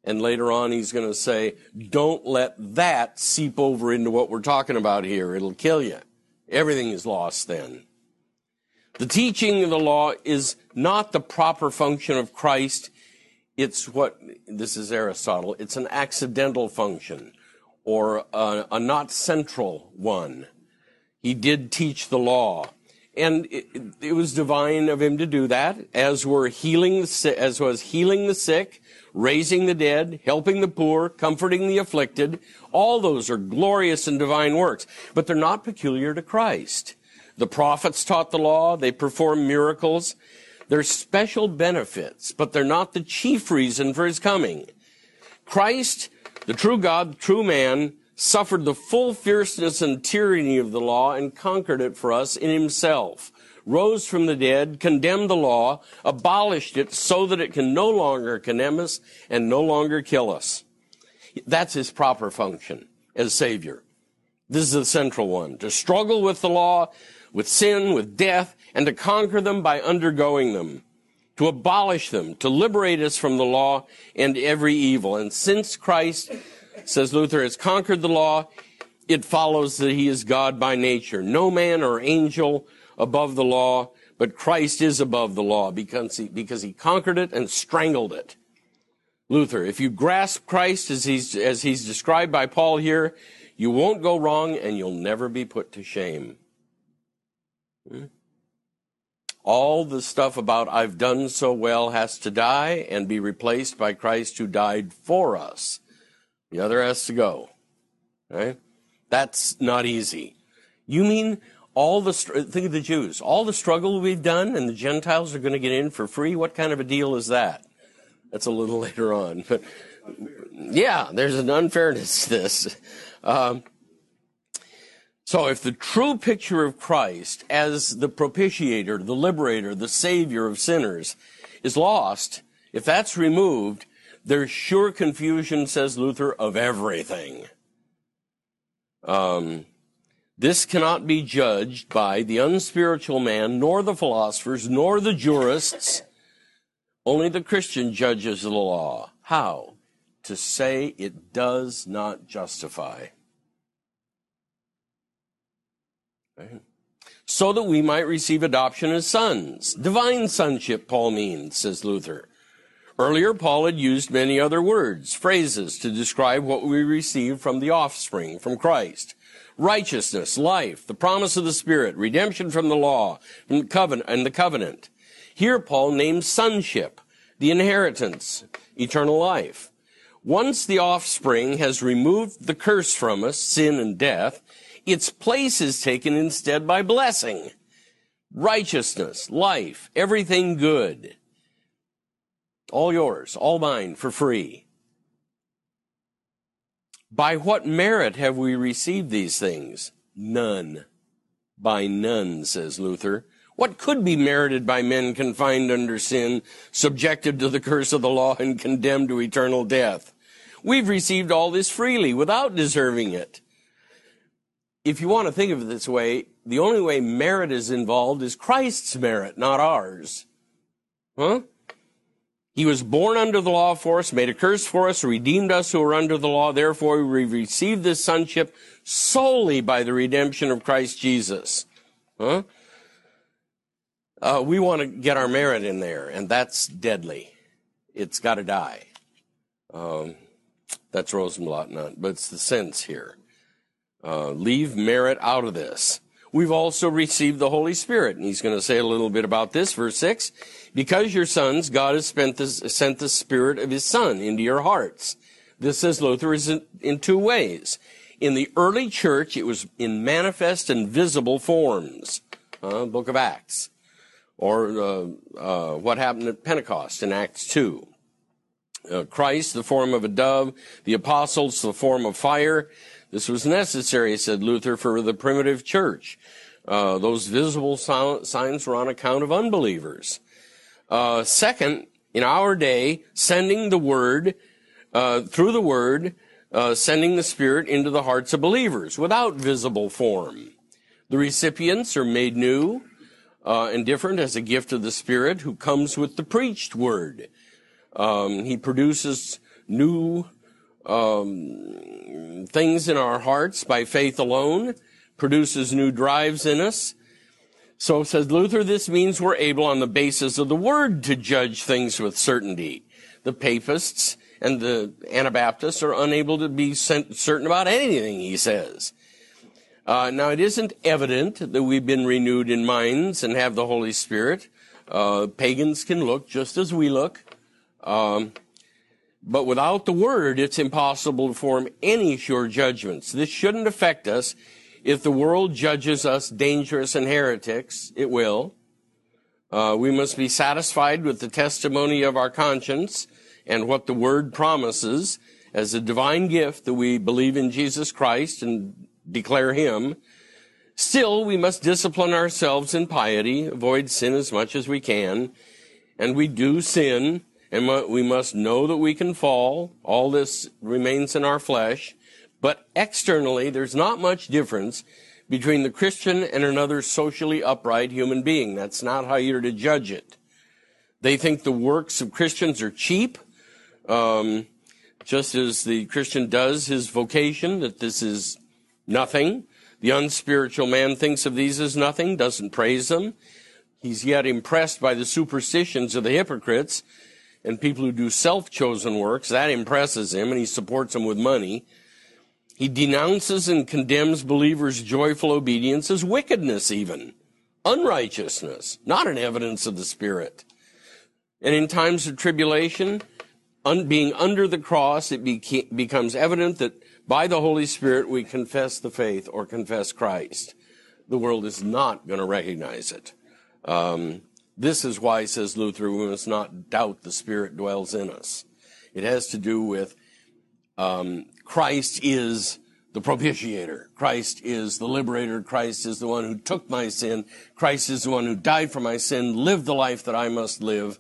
S2: And later on, he's going to say, don't let that seep over into what we're talking about here. It'll kill you. Everything is lost then. The teaching of the law is not the proper function of Christ. It's what, this is Aristotle, it's an accidental function or a, a not central one. He did teach the law. And it, it, was divine of him to do that, as were healing the, as was healing the sick, raising the dead, helping the poor, comforting the afflicted. All those are glorious and divine works, but they're not peculiar to Christ. The prophets taught the law, they performed miracles. They're special benefits, but they're not the chief reason for his coming. Christ, the true God, the true man, suffered the full fierceness and tyranny of the law and conquered it for us in himself, rose from the dead, condemned the law, abolished it so that it can no longer condemn us and no longer kill us. That's his proper function as Savior. This is the central one. To struggle with the law, with sin, with death, and to conquer them by undergoing them. To abolish them, to liberate us from the law and every evil. And since Christ says Luther, has conquered the law, it follows that he is God by nature. No man or angel above the law, but Christ is above the law because he, because he conquered it and strangled it. Luther, if you grasp Christ as he's, as he's described by Paul here, you won't go wrong and you'll never be put to shame. Hmm? All the stuff about I've done so well has to die and be replaced by Christ who died for us. The other has to go. Right? That's not easy. You mean all the, think of the Jews, all the struggle we've done and the Gentiles are going to get in for free? What kind of a deal is that? That's a little later on. But yeah, there's an unfairness to this. Um, so if the true picture of Christ as the propitiator, the liberator, the savior of sinners is lost, if that's removed, there's sure confusion, says Luther, of everything. Um, this cannot be judged by the unspiritual man, nor the philosophers, nor the jurists. Only the Christian judges the law. How? To say it does not justify. Right? So that we might receive adoption as sons. Divine sonship, Paul means, says Luther. Earlier, Paul had used many other words, phrases to describe what we receive from the offspring, from Christ. Righteousness, life, the promise of the Spirit, redemption from the law, from the covenant, and the covenant. Here, Paul names sonship, the inheritance, eternal life. Once the offspring has removed the curse from us, sin and death, its place is taken instead by blessing. Righteousness, life, everything good. All yours, all mine, for free. By what merit have we received these things? None. By none, says Luther. What could be merited by men confined under sin, subjected to the curse of the law, and condemned to eternal death? We've received all this freely without deserving it. If you want to think of it this way, the only way merit is involved is Christ's merit, not ours. Huh? He was born under the law for us, made a curse for us, redeemed us who are under the law. Therefore, we receive this sonship solely by the redemption of Christ Jesus. Huh? Uh, we want to get our merit in there, and that's deadly. It's got to die. Um, that's Rosenbladt, not, but it's the sense here. Uh, leave merit out of this. We've also received the Holy Spirit, and he's going to say a little bit about this. Verse six. Because you're sons, God has this, sent the Spirit of His Son into your hearts. This, says Luther, is in, in two ways. In the early church, it was in manifest and visible forms. Uh, Book of Acts. Or uh, uh, what happened at Pentecost in Acts 2. Uh, Christ, the form of a dove, the apostles, the form of fire. This was necessary, said Luther, for the primitive church. Uh, those visible signs were on account of unbelievers. Uh, second, in our day, sending the word, uh, through the word, uh, sending the Spirit into the hearts of believers without visible form. The recipients are made new uh, and different as a gift of the Spirit who comes with the preached word. Um, he produces new um, things in our hearts by faith alone, produces new drives in us, so says Luther, this means we're able on the basis of the word to judge things with certainty. the papists and the Anabaptists are unable to be certain about anything he says. Uh, now, it isn't evident that we've been renewed in minds and have the Holy Spirit. Uh, pagans can look just as we look. Um, but without the Word, it's impossible to form any sure judgments. This shouldn't affect us. If the world judges us dangerous and heretics, it will. Uh, we must be satisfied with the testimony of our conscience and what the Word promises as a divine gift that we believe in Jesus Christ and declare Him. Still, we must discipline ourselves in piety, avoid sin as much as we can, and we do sin, and we must know that we can fall. All this remains in our flesh, but externally, there's not much difference between the Christian and another socially upright human being. That's not how you're to judge it. They think the works of Christians are cheap, um, just as the Christian does his vocation, that this is nothing. The unspiritual man thinks of these as nothing, doesn't praise them. He's yet impressed by the superstitions of the hypocrites and people who do self-chosen works. That impresses him and he supports them with money. He denounces and condemns believers' joyful obedience as wickedness, even unrighteousness, not an evidence of the Spirit. And in times of tribulation, un- being under the cross, it beca- becomes evident that by the Holy Spirit we confess the faith or confess Christ. The world is not going to recognize it. Um, this is why, says Luther, we must not doubt the Spirit dwells in us. It has to do with um, Christ is the propitiator. Christ is the liberator. Christ is the one who took my sin. Christ is the one who died for my sin, lived the life that I must live.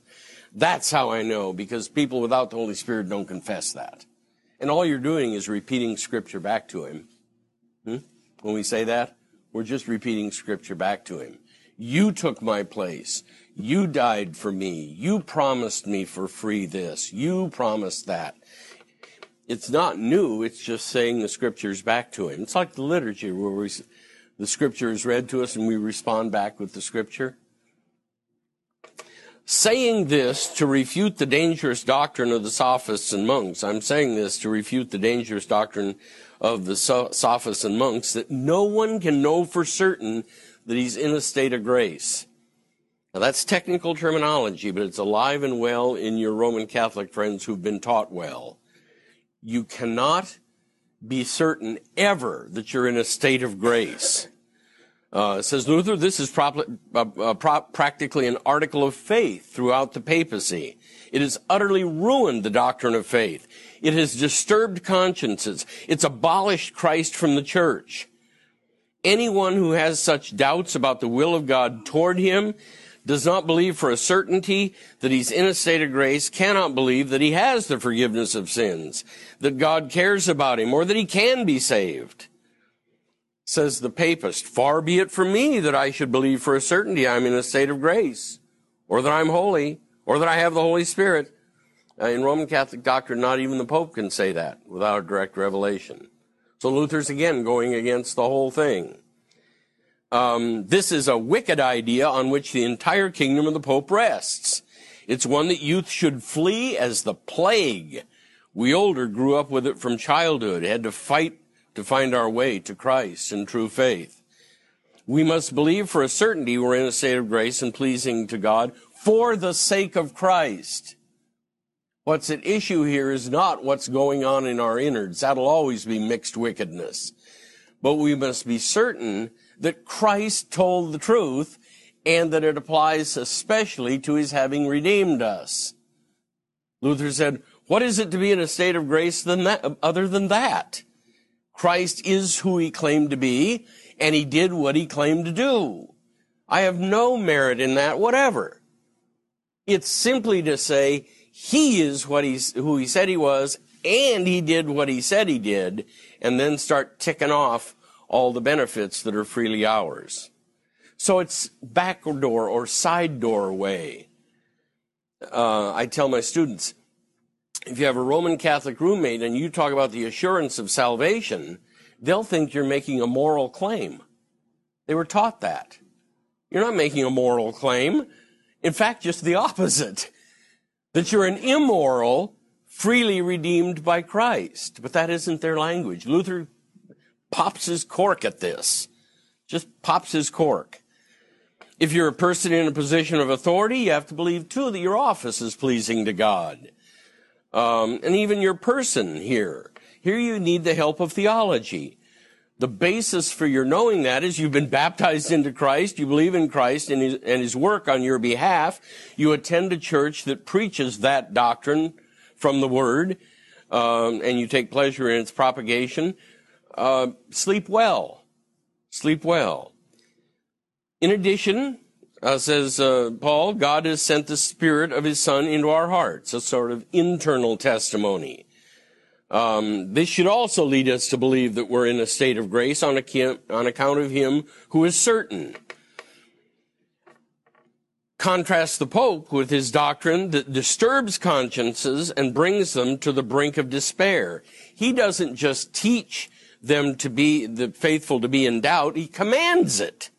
S2: That's how I know, because people without the Holy Spirit don't confess that. And all you're doing is repeating scripture back to him. Hmm? When we say that, we're just repeating scripture back to him. You took my place. You died for me. You promised me for free this. You promised that it's not new. It's just saying the scriptures back to him. It's like the liturgy where we, the scripture is read to us and we respond back with the scripture. Saying this to refute the dangerous doctrine of the sophists and monks. I'm saying this to refute the dangerous doctrine of the sophists and monks that no one can know for certain that he's in a state of grace. Now that's technical terminology, but it's alive and well in your Roman Catholic friends who've been taught well you cannot be certain ever that you're in a state of grace. Uh, says Luther, this is uh, uh, practically an article of faith throughout the papacy. It has utterly ruined the doctrine of faith. It has disturbed consciences. It's abolished Christ from the church. Anyone who has such doubts about the will of God toward him does not believe for a certainty that he's in a state of grace, cannot believe that he has the forgiveness of sins, that God cares about him, or that he can be saved. Says the papist, far be it from me that I should believe for a certainty I'm in a state of grace, or that I'm holy, or that I have the Holy Spirit. Uh, in Roman Catholic doctrine, not even the Pope can say that without direct revelation. So Luther's again going against the whole thing. Um, this is a wicked idea on which the entire kingdom of the Pope rests. It's one that youth should flee as the plague. We older grew up with it from childhood, had to fight to find our way to Christ and true faith. We must believe for a certainty we're in a state of grace and pleasing to God for the sake of Christ. What's at issue here is not what's going on in our innards. That'll always be mixed wickedness. But we must be certain that Christ told the truth and that it applies especially to his having redeemed us. Luther said, what is it to be in a state of grace than that, other than that? Christ is who he claimed to be, and he did what he claimed to do. I have no merit in that whatever. It's simply to say he is what he's, who he said he was, and he did what he said he did, and then start ticking off all the benefits that are freely ours. So it's back door or side doorway. Uh, I tell my students, if you have a Roman Catholic roommate and you talk about the assurance of salvation, they'll think you're making a moral claim. They were taught that. You're not making a moral claim. In fact, just the opposite. that you're an immoral, freely redeemed by Christ. But that isn't their language. Luther pops his cork at this. Just pops his cork. If you're a person in a position of authority, you have to believe too that your office is pleasing to God. Um, and even your person here. Here you need the help of theology. The basis for your knowing that is you've been baptized into Christ, you believe in Christ and his, and his work on your behalf, you attend a church that preaches that doctrine from the Word, um, and you take pleasure in its propagation. Uh, sleep well. Sleep well. In addition, uh, says uh, Paul, God has sent the Spirit of His Son into our hearts, a sort of internal testimony. Um, this should also lead us to believe that we're in a state of grace on, on account of Him who is certain. Contrast the Pope with his doctrine that disturbs consciences and brings them to the brink of despair. He doesn't just teach them to be the faithful to be in doubt, he commands it.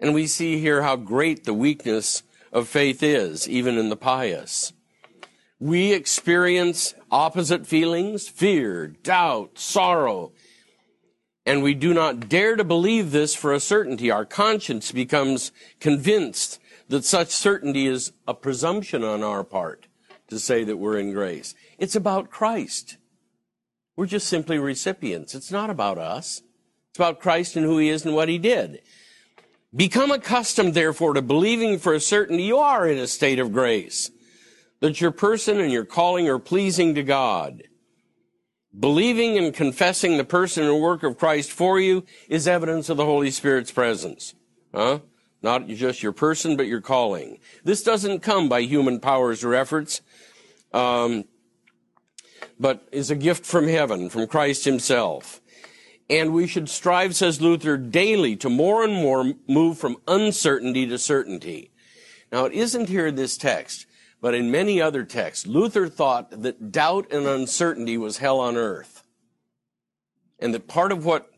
S2: And we see here how great the weakness of faith is, even in the pious. We experience opposite feelings, fear, doubt, sorrow, and we do not dare to believe this for a certainty. Our conscience becomes convinced that such certainty is a presumption on our part to say that we're in grace. It's about Christ. We're just simply recipients. It's not about us. It's about Christ and who he is and what he did. Become accustomed, therefore, to believing for a certainty you are in a state of grace, that your person and your calling are pleasing to God. Believing and confessing the person and work of Christ for you is evidence of the Holy Spirit's presence. Huh? Not just your person, but your calling. This doesn't come by human powers or efforts. Um, but is a gift from heaven, from Christ himself. And we should strive, says Luther, daily to more and more move from uncertainty to certainty. Now, it isn't here in this text, but in many other texts, Luther thought that doubt and uncertainty was hell on earth. And that part of what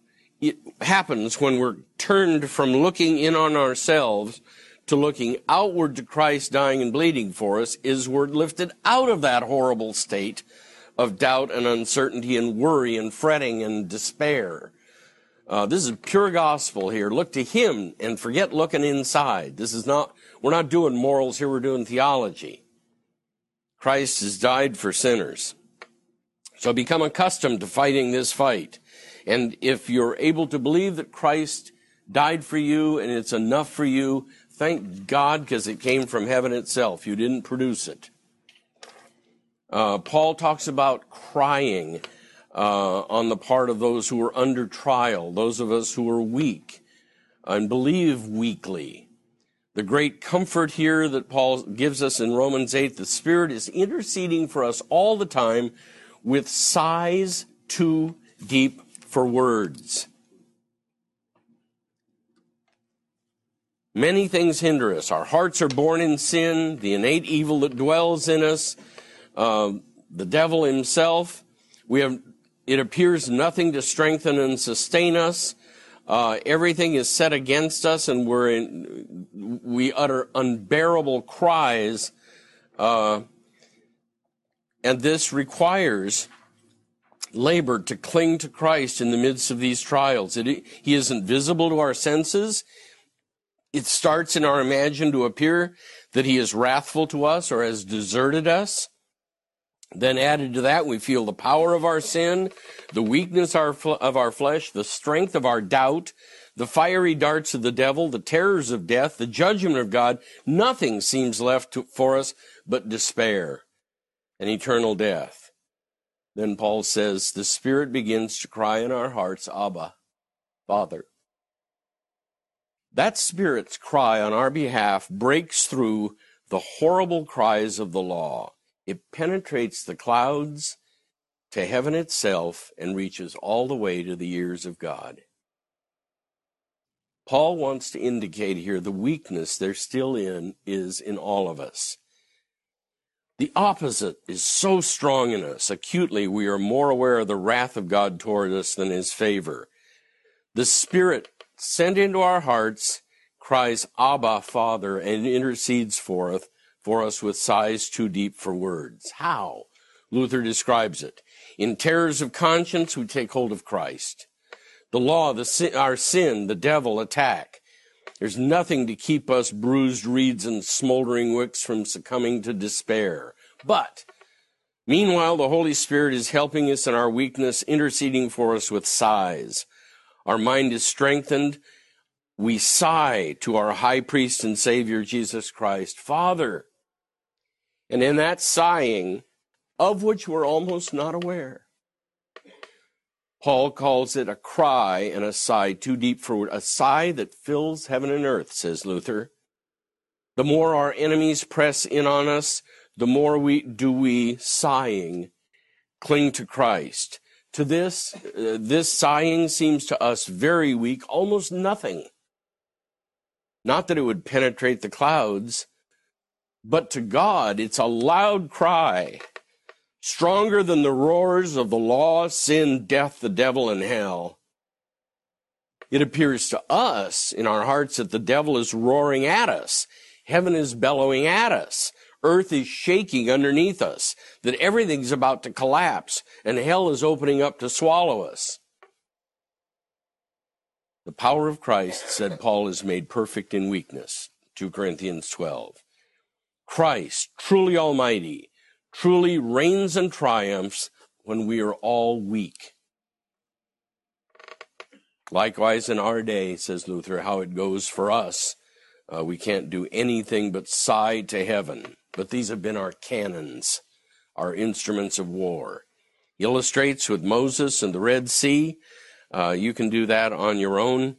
S2: happens when we're turned from looking in on ourselves to looking outward to Christ dying and bleeding for us is we're lifted out of that horrible state of doubt and uncertainty and worry and fretting and despair. Uh, this is pure gospel here. Look to Him and forget looking inside. This is not, we're not doing morals here, we're doing theology. Christ has died for sinners. So become accustomed to fighting this fight. And if you're able to believe that Christ died for you and it's enough for you, thank God because it came from heaven itself. You didn't produce it. Uh, Paul talks about crying uh, on the part of those who are under trial, those of us who are weak and believe weakly. The great comfort here that Paul gives us in Romans 8, the Spirit is interceding for us all the time with sighs too deep for words. Many things hinder us. Our hearts are born in sin, the innate evil that dwells in us, uh, the devil himself. We have, it appears nothing to strengthen and sustain us. Uh, everything is set against us and we're in, we utter unbearable cries. Uh, and this requires labor to cling to Christ in the midst of these trials. It, he isn't visible to our senses. It starts in our imagination to appear that he is wrathful to us or has deserted us. Then added to that, we feel the power of our sin, the weakness of our flesh, the strength of our doubt, the fiery darts of the devil, the terrors of death, the judgment of God. Nothing seems left to, for us but despair and eternal death. Then Paul says, the Spirit begins to cry in our hearts, Abba, Father. That Spirit's cry on our behalf breaks through the horrible cries of the law. It penetrates the clouds to heaven itself and reaches all the way to the ears of God. Paul wants to indicate here the weakness there still in is in all of us. The opposite is so strong in us. Acutely, we are more aware of the wrath of God toward us than his favor. The Spirit sent into our hearts cries, Abba, Father, and intercedes for us, for us with sighs too deep for words. How? Luther describes it. In terrors of conscience, we take hold of Christ. The law, the sin, our sin, the devil attack. There's nothing to keep us bruised reeds and smoldering wicks from succumbing to despair. But meanwhile, the Holy Spirit is helping us in our weakness, interceding for us with sighs. Our mind is strengthened. We sigh to our high priest and savior, Jesus Christ, Father. And in that sighing, of which we're almost not aware, Paul calls it a cry and a sigh too deep for a sigh that fills heaven and earth, says Luther. The more our enemies press in on us, the more we do we sighing cling to Christ. To this, uh, this sighing seems to us very weak, almost nothing. Not that it would penetrate the clouds, but to God it's a loud cry, stronger than the roars of the law, sin, death, the devil, and hell. It appears to us in our hearts that the devil is roaring at us. Heaven is bellowing at us earth is shaking underneath us, that everything's about to collapse, and hell is opening up to swallow us. The power of Christ, said Paul, is made perfect in weakness. 2 Corinthians 12. Christ, truly almighty, truly reigns and triumphs when we are all weak. Likewise, in our day, says Luther, how it goes for us. Uh, we can't do anything but sigh to heaven but these have been our cannons, our instruments of war. Illustrates with Moses and the Red Sea. Uh, you can do that on your own.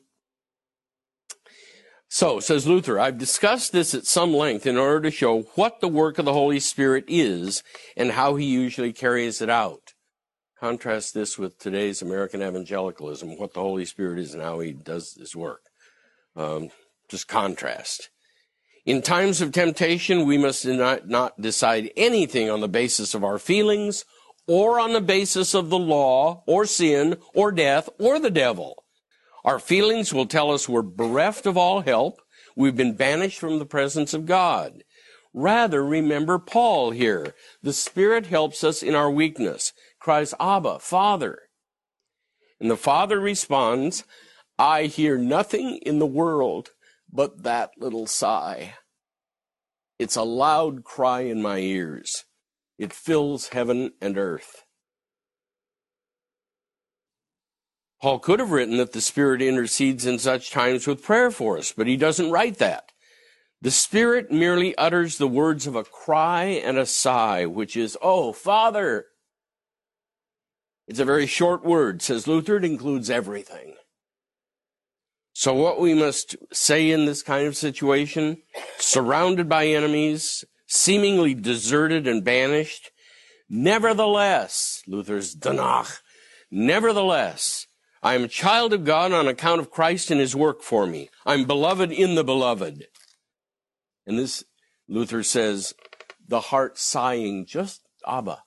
S2: So, says Luther, I've discussed this at some length in order to show what the work of the Holy Spirit is and how he usually carries it out. Contrast this with today's American evangelicalism, what the Holy Spirit is and how he does his work. Um, just contrast. In times of temptation, we must not, not decide anything on the basis of our feelings or on the basis of the law or sin or death or the devil. Our feelings will tell us we're bereft of all help. We've been banished from the presence of God. Rather, remember Paul here. The Spirit helps us in our weakness, cries, Abba, Father. And the Father responds, I hear nothing in the world but that little sigh. It's a loud cry in my ears. It fills heaven and earth. Paul could have written that the Spirit intercedes in such times with prayer for us, but he doesn't write that. The Spirit merely utters the words of a cry and a sigh, which is, Oh, Father! It's a very short word, says Luther. It includes everything. So what we must say in this kind of situation, surrounded by enemies, seemingly deserted and banished, nevertheless, Luther's Dennoch, nevertheless, I am a child of God on account of Christ and his work for me. I'm beloved in the beloved. And this, Luther says, the heart sighing, just Abba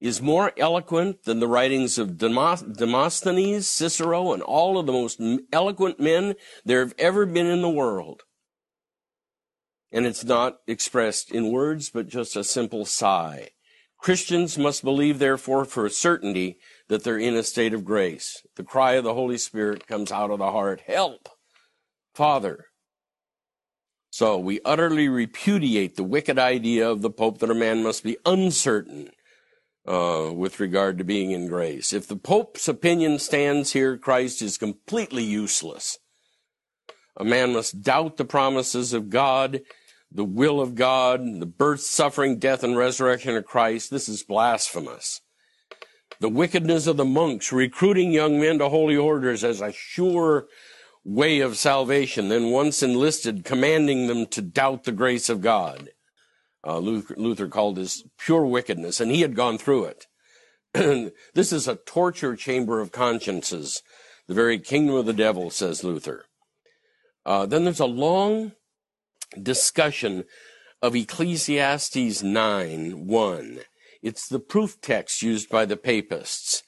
S2: is more eloquent than the writings of Demosthenes, Cicero, and all of the most eloquent men there have ever been in the world. And it's not expressed in words, but just a simple sigh. Christians must believe, therefore, for certainty that they're in a state of grace. The cry of the Holy Spirit comes out of the heart, help, Father. So we utterly repudiate the wicked idea of the Pope that a man must be uncertain uh, with regard to being in grace. If the Pope's opinion stands here, Christ is completely useless. A man must doubt the promises of God, the will of God, the birth, suffering, death, and resurrection of Christ. This is blasphemous. The wickedness of the monks recruiting young men to holy orders as a sure way of salvation, then once enlisted, commanding them to doubt the grace of God uh, Luther, Luther called this pure wickedness, and he had gone through it. this is a torture chamber of consciences, the very kingdom of the devil, says Luther. Uh, then there's a long discussion of Ecclesiastes 9 1. It's the proof text used by the papists.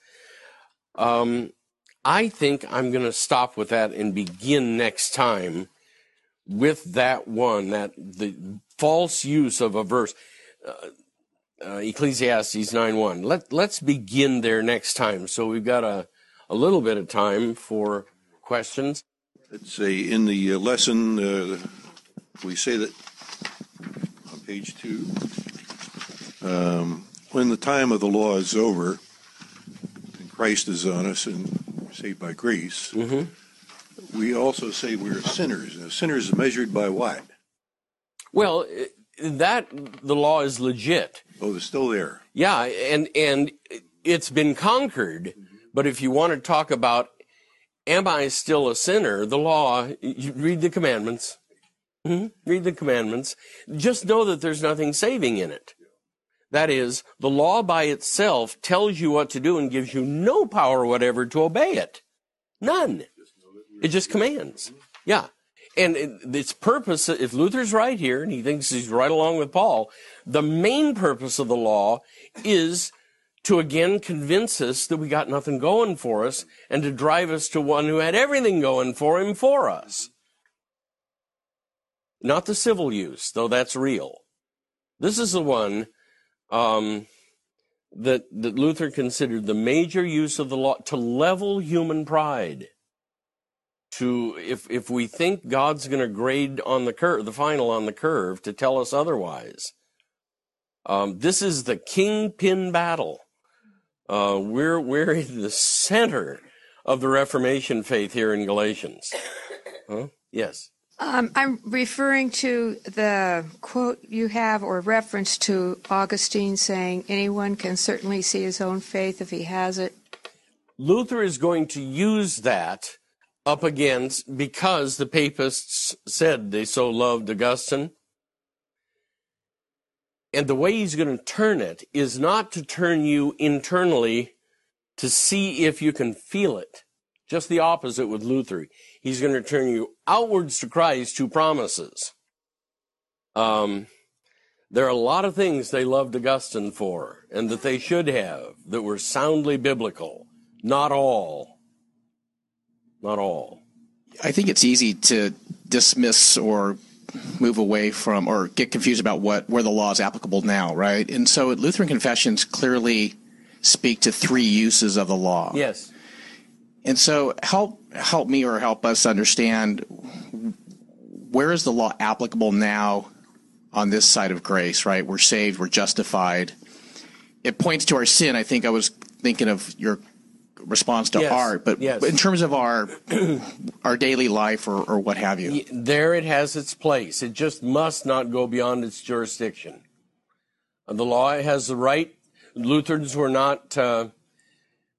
S2: Um, I think I'm going to stop with that and begin next time with that one, that the false use of a verse. Uh, uh, Ecclesiastes 9 1. Let, let's begin there next time. So we've got a, a little bit of time for questions.
S6: Let's say in the uh, lesson, uh, we say that on page two, um, when the time of the law is over and Christ is on us and saved by grace,
S2: Mm-hmm.
S6: we also say we're sinners. Now, sinners is measured by what?
S2: Well, that the law is legit.
S6: Oh, it's still there.
S2: Yeah, and and it's been conquered. But if you want to talk about, am I still a sinner? The law. You read the commandments. hmm Read the commandments. Just know that there's nothing saving in it. That is, the law by itself tells you what to do and gives you no power whatever to obey it. None. It just commands. Yeah. And it, its purpose, if Luther's right here, and he thinks he's right along with Paul, the main purpose of the law is to again convince us that we got nothing going for us and to drive us to one who had everything going for him for us. Not the civil use, though that's real. This is the one um, that, that Luther considered the major use of the law to level human pride to if if we think God's going to grade on the curve, the final on the curve, to tell us otherwise. Um, this is the kingpin battle. Uh, we're we're in the center of the Reformation faith here in Galatians. Huh? Yes.
S7: Um, I'm referring to the quote you have or reference to Augustine saying anyone can certainly see his own faith if he has it.
S2: Luther is going to use that up against because the papists said they so loved Augustine. And the way he's going to turn it is not to turn you internally to see if you can feel it. Just the opposite with Luther. He's going to turn you outwards to Christ who promises. Um, there are a lot of things they loved Augustine for and that they should have that were soundly biblical. Not all. Not all.
S8: I think it's easy to dismiss or move away from or get confused about what where the law is applicable now, right? And so Lutheran confessions clearly speak to three uses of the law.
S2: Yes.
S8: And so help help me or help us understand where is the law applicable now on this side of grace, right? We're saved, we're justified. It points to our sin. I think I was thinking of your response to
S2: Yes,
S8: art, but
S2: yes.
S8: in terms of our our daily life or, or what have you.
S2: There it has its place. It just must not go beyond its jurisdiction. The law has the right. Lutherans were not uh,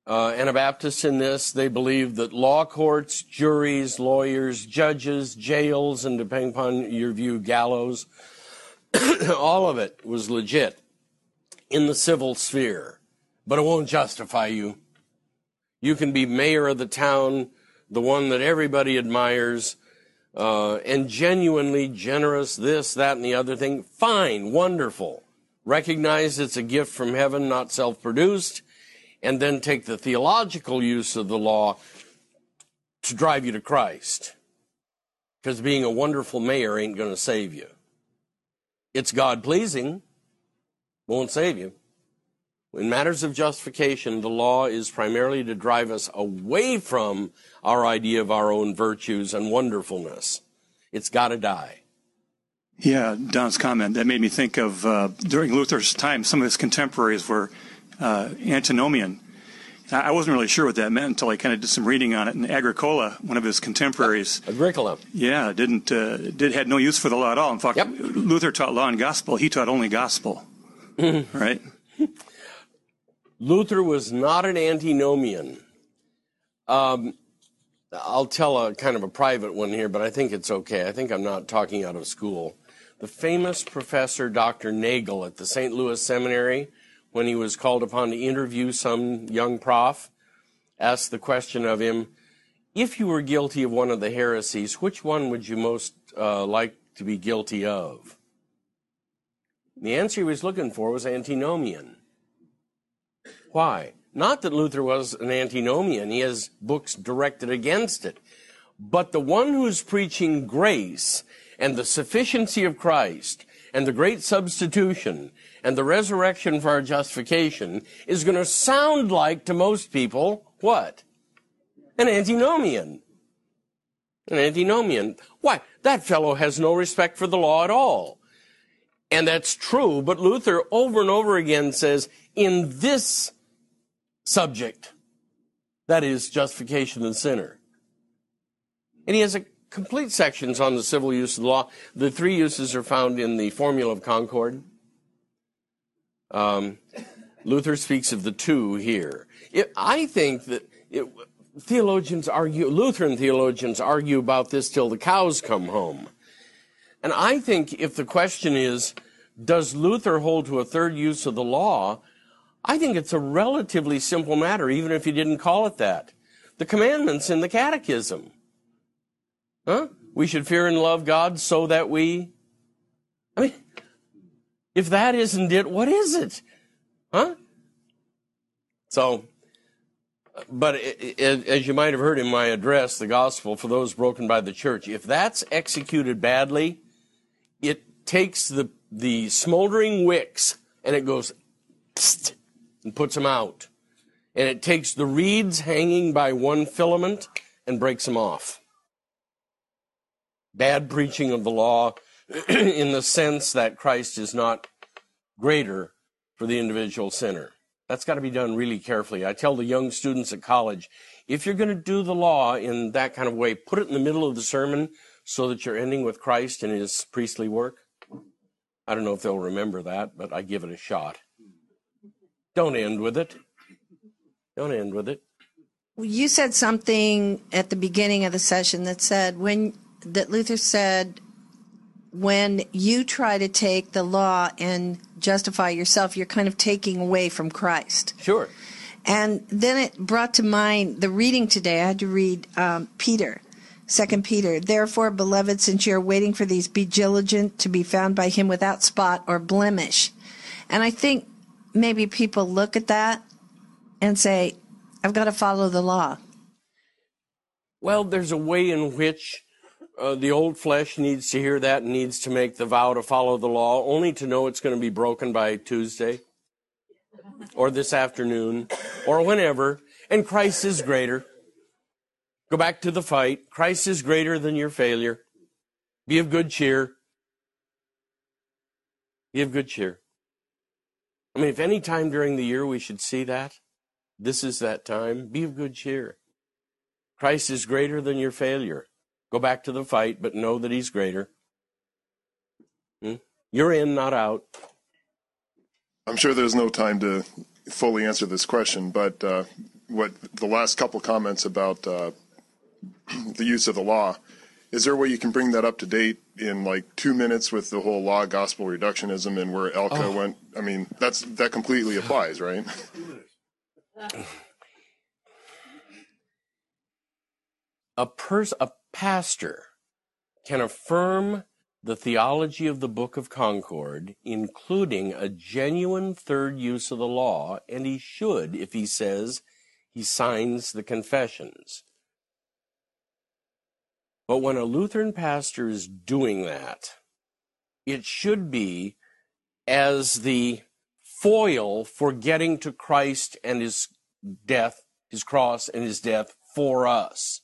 S2: uh, Anabaptists in this. They believe that law courts, juries, lawyers, judges, jails, and depending upon your view, gallows, all of it was legit in the civil sphere, but it won't justify you. You can be mayor of the town, the one that everybody admires, uh, and genuinely generous, this, that, and the other thing. Fine, wonderful. Recognize it's a gift from heaven, not self produced, and then take the theological use of the law to drive you to Christ. Because being a wonderful mayor ain't going to save you. It's God pleasing, won't save you. In matters of justification, the law is primarily to drive us away from our idea of our own virtues and wonderfulness. It's got to die.
S9: Yeah, Don's comment that made me think of uh, during Luther's time, some of his contemporaries were uh, antinomian. I wasn't really sure what that meant until I kind of did some reading on it. And Agricola, one of his contemporaries,
S2: Agricola,
S9: yeah, didn't uh, did had no use for the law at all. In fact, Luther taught law and gospel. He taught only gospel. right?
S2: Luther was not an antinomian. Um, I'll tell a kind of a private one here, but I think it's okay. I think I'm not talking out of school. The famous professor Dr. Nagel at the St. Louis Seminary, when he was called upon to interview some young prof, asked the question of him, if you were guilty of one of the heresies, which one would you most uh, like to be guilty of? The answer he was looking for was antinomian. Why? Not that Luther was an antinomian, he has books directed against it. But the one who's preaching grace and the sufficiency of Christ and the great substitution and the resurrection for our justification is going to sound like to most people what? An antinomian. An antinomian. Why? That fellow has no respect for the law at all. And that's true, but Luther over and over again says, in this subject, that is justification of the sinner. And he has a complete sections on the civil use of the law. The three uses are found in the Formula of Concord. Um, Luther speaks of the two here. It, I think that it, theologians argue, Lutheran theologians argue about this till the cows come home. And I think if the question is, does Luther hold to a third use of the law? I think it's a relatively simple matter, even if you didn't call it that. The commandments in the catechism. Huh? We should fear and love God so that we. If that isn't it, what is it? Huh? So, but it, it, as you might have heard in my address, the gospel for those broken by the church, if that's executed badly, it takes the, the smoldering wicks and it goes and puts them out. And it takes the reeds hanging by one filament and breaks them off bad preaching of the law in the sense that Christ is not greater for the individual sinner. That's got to be done really carefully. I tell the young students at college, if you're going to do the law in that kind of way, put it in the middle of the sermon so that you're ending with Christ and his priestly work. I don't know if they'll remember that, but I give it a shot. Don't end with it. Don't end with it.
S10: Well, You said something at the beginning of the session that said when that Luther said when you try to take the law and justify yourself, you're kind of taking away from Christ.
S2: Sure.
S10: And then it brought to mind the reading today. I had to read um, Peter, Second Peter. Therefore, beloved, since you are waiting for these, be diligent to be found by Him without spot or blemish. And I think maybe people look at that and say, "I've got to follow the law."
S2: Well, there's a way in which uh, the old flesh needs to hear that and needs to make the vow to follow the law, only to know it's going to be broken by Tuesday or this afternoon or whenever. And Christ is greater. Go back to the fight. Christ is greater than your failure. Be of good cheer. Be of good cheer. I mean, if any time during the year we should see that, this is that time. Be of good cheer. Christ is greater than your failure. Go back to the fight, but know that he's greater. Hmm? You're in, not out.
S11: I'm sure there's no time to fully answer this question, but uh, what the last couple comments about uh, the use of the law, is there a way you can bring that up to date in like two minutes with the whole law gospel reductionism and where Elka oh. went? I mean, that's that completely applies, right?
S2: a person, a pastor can affirm the theology of the Book of Concord, including a genuine third use of the law, and he should if he says he signs the confessions. But when a Lutheran pastor is doing that, it should be as the foil for getting to Christ and his death, his cross and his death for us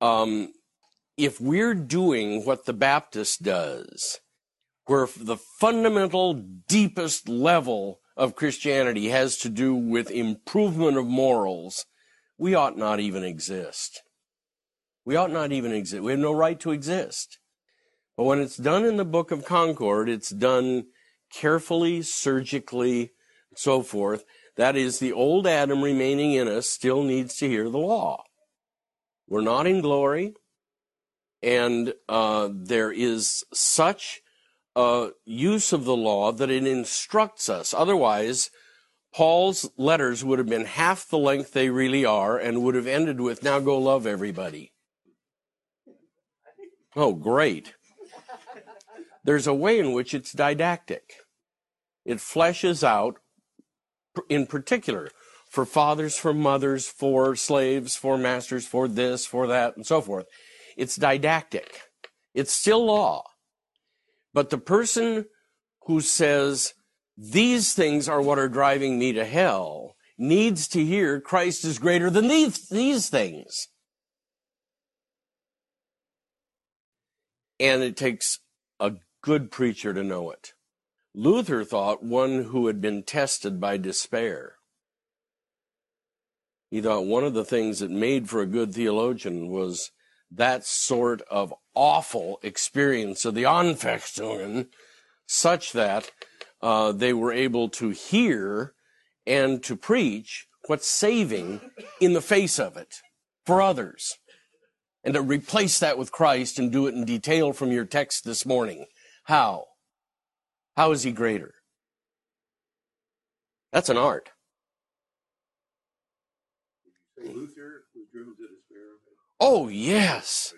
S2: um, if we're doing what the Baptist does, where the fundamental, deepest level of Christianity has to do with improvement of morals, we ought not even exist. We ought not even exist. We have no right to exist. But when it's done in the Book of Concord, it's done carefully, surgically, and so forth. That is, the old Adam remaining in us still needs to hear the law. We're not in glory, and uh, there is such a use of the law that it instructs us. Otherwise, Paul's letters would have been half the length they really are and would have ended with, now go love everybody. Oh, great. There's a way in which it's didactic. It fleshes out, in particular, for fathers, for mothers, for slaves, for masters, for this, for that, and so forth. It's didactic. It's still law. But the person who says, these things are what are driving me to hell, needs to hear Christ is greater than these, these things. And it takes a good preacher to know it. Luther thought one who had been tested by despair. He thought one of the things that made for a good theologian was that sort of awful experience of the Anfechtungen, such that uh, they were able to hear and to preach what's saving in the face of it for others. And to replace that with Christ and do it in detail from your text this morning. How? How is he greater? That's an art.
S6: Luther.
S2: Oh, yes.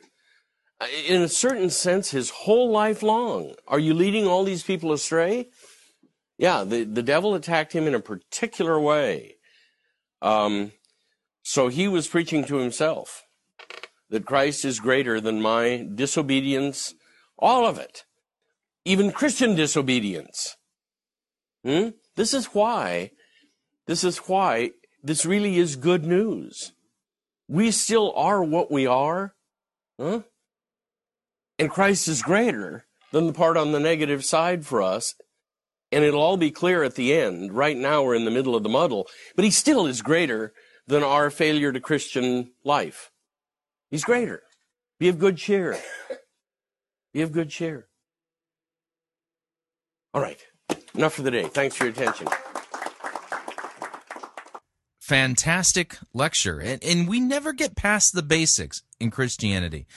S2: In a certain sense, his whole life long. Are you leading all these people astray? Yeah, the, the devil attacked him in a particular way. Um, so he was preaching to himself that Christ is greater than my disobedience, all of it, even Christian disobedience. Hmm? This is why, this is why this really is good news. We still are what we are, huh? And Christ is greater than the part on the negative side for us. And it'll all be clear at the end. Right now we're in the middle of the muddle, but he still is greater than our failure to Christian life. He's greater. Be of good cheer. Be of good cheer. All right. Enough for the day. Thanks for your attention.
S1: Fantastic lecture. And, and we never get past the basics in Christianity.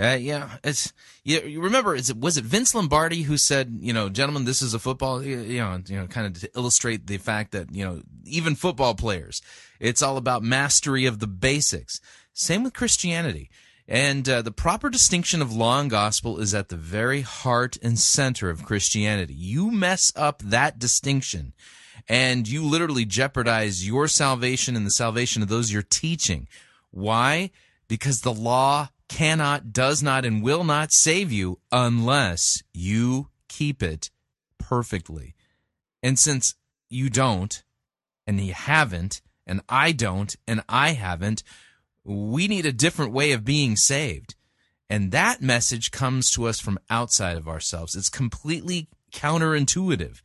S1: Uh, yeah, it's you, you remember is it was it Vince Lombardi who said, you know, gentlemen, this is a football, you know, you know, kind of to illustrate the fact that you know even football players, it's all about mastery of the basics. Same with Christianity. And uh, the proper distinction of law and gospel is at the very heart and center of Christianity. You mess up that distinction, and you literally jeopardize your salvation and the salvation of those you're teaching. Why? Because the law cannot, does not, and will not save you unless you keep it perfectly. And since you don't, and you haven't, and I don't, and I haven't, we need a different way of being saved. And that message comes to us from outside of ourselves. It's completely counterintuitive.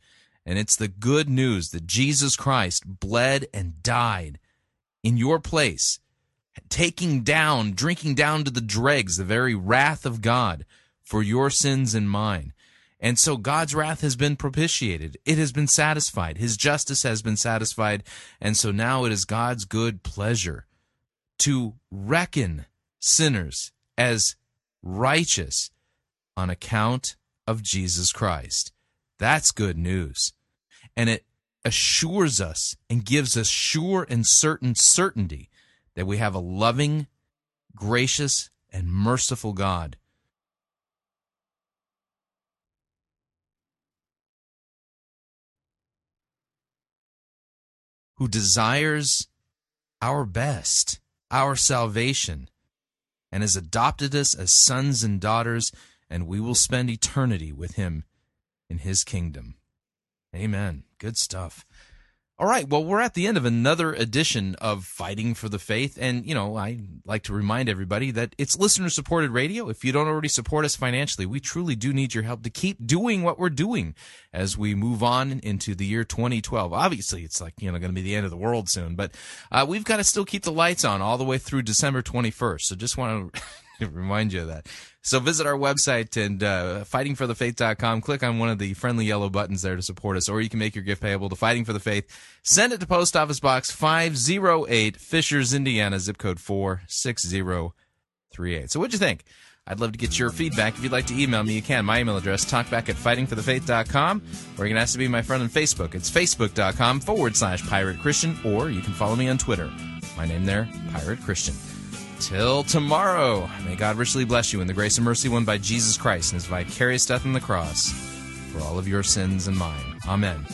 S1: And it's the good news that Jesus Christ bled and died in your place taking down, drinking down to the dregs the very wrath of God for your sins and mine. And so God's wrath has been propitiated. It has been satisfied. His justice has been satisfied. And so now it is God's good pleasure to reckon sinners as righteous on account of Jesus Christ. That's good news. And it assures us and gives us sure and certain certainty that we have a loving, gracious, and merciful God. Who desires our best, our salvation, and has adopted us as sons and daughters, and we will spend eternity with Him in His kingdom. Amen. Good stuff. All right. Well, we're at the end of another edition of Fighting for the Faith. And, you know, I like to remind everybody that it's listener supported radio. If you don't already support us financially, we truly do need your help to keep doing what we're doing as we move on into the year 2012. Obviously, it's like, you know, going to be the end of the world soon, but uh, we've got to still keep the lights on all the way through December 21st. So just want to remind you of that. So visit our website and uh, fightingforthefaith.com. Click on one of the friendly yellow buttons there to support us, or you can make your gift payable to Fighting for the Faith. Send it to Post Office Box 508, Fishers, Indiana, zip code 46038. So what'd you think? I'd love to get your feedback. If you'd like to email me, you can. My email address, talkback at fightingforthefaith.com, or you can ask to be my friend on Facebook. It's facebook.com forward slash pirate Christian, or you can follow me on Twitter. My name there, Pirate Christian. Till tomorrow, may God richly bless you in the grace and mercy won by Jesus Christ and his vicarious death on the cross for all of your sins and mine. Amen.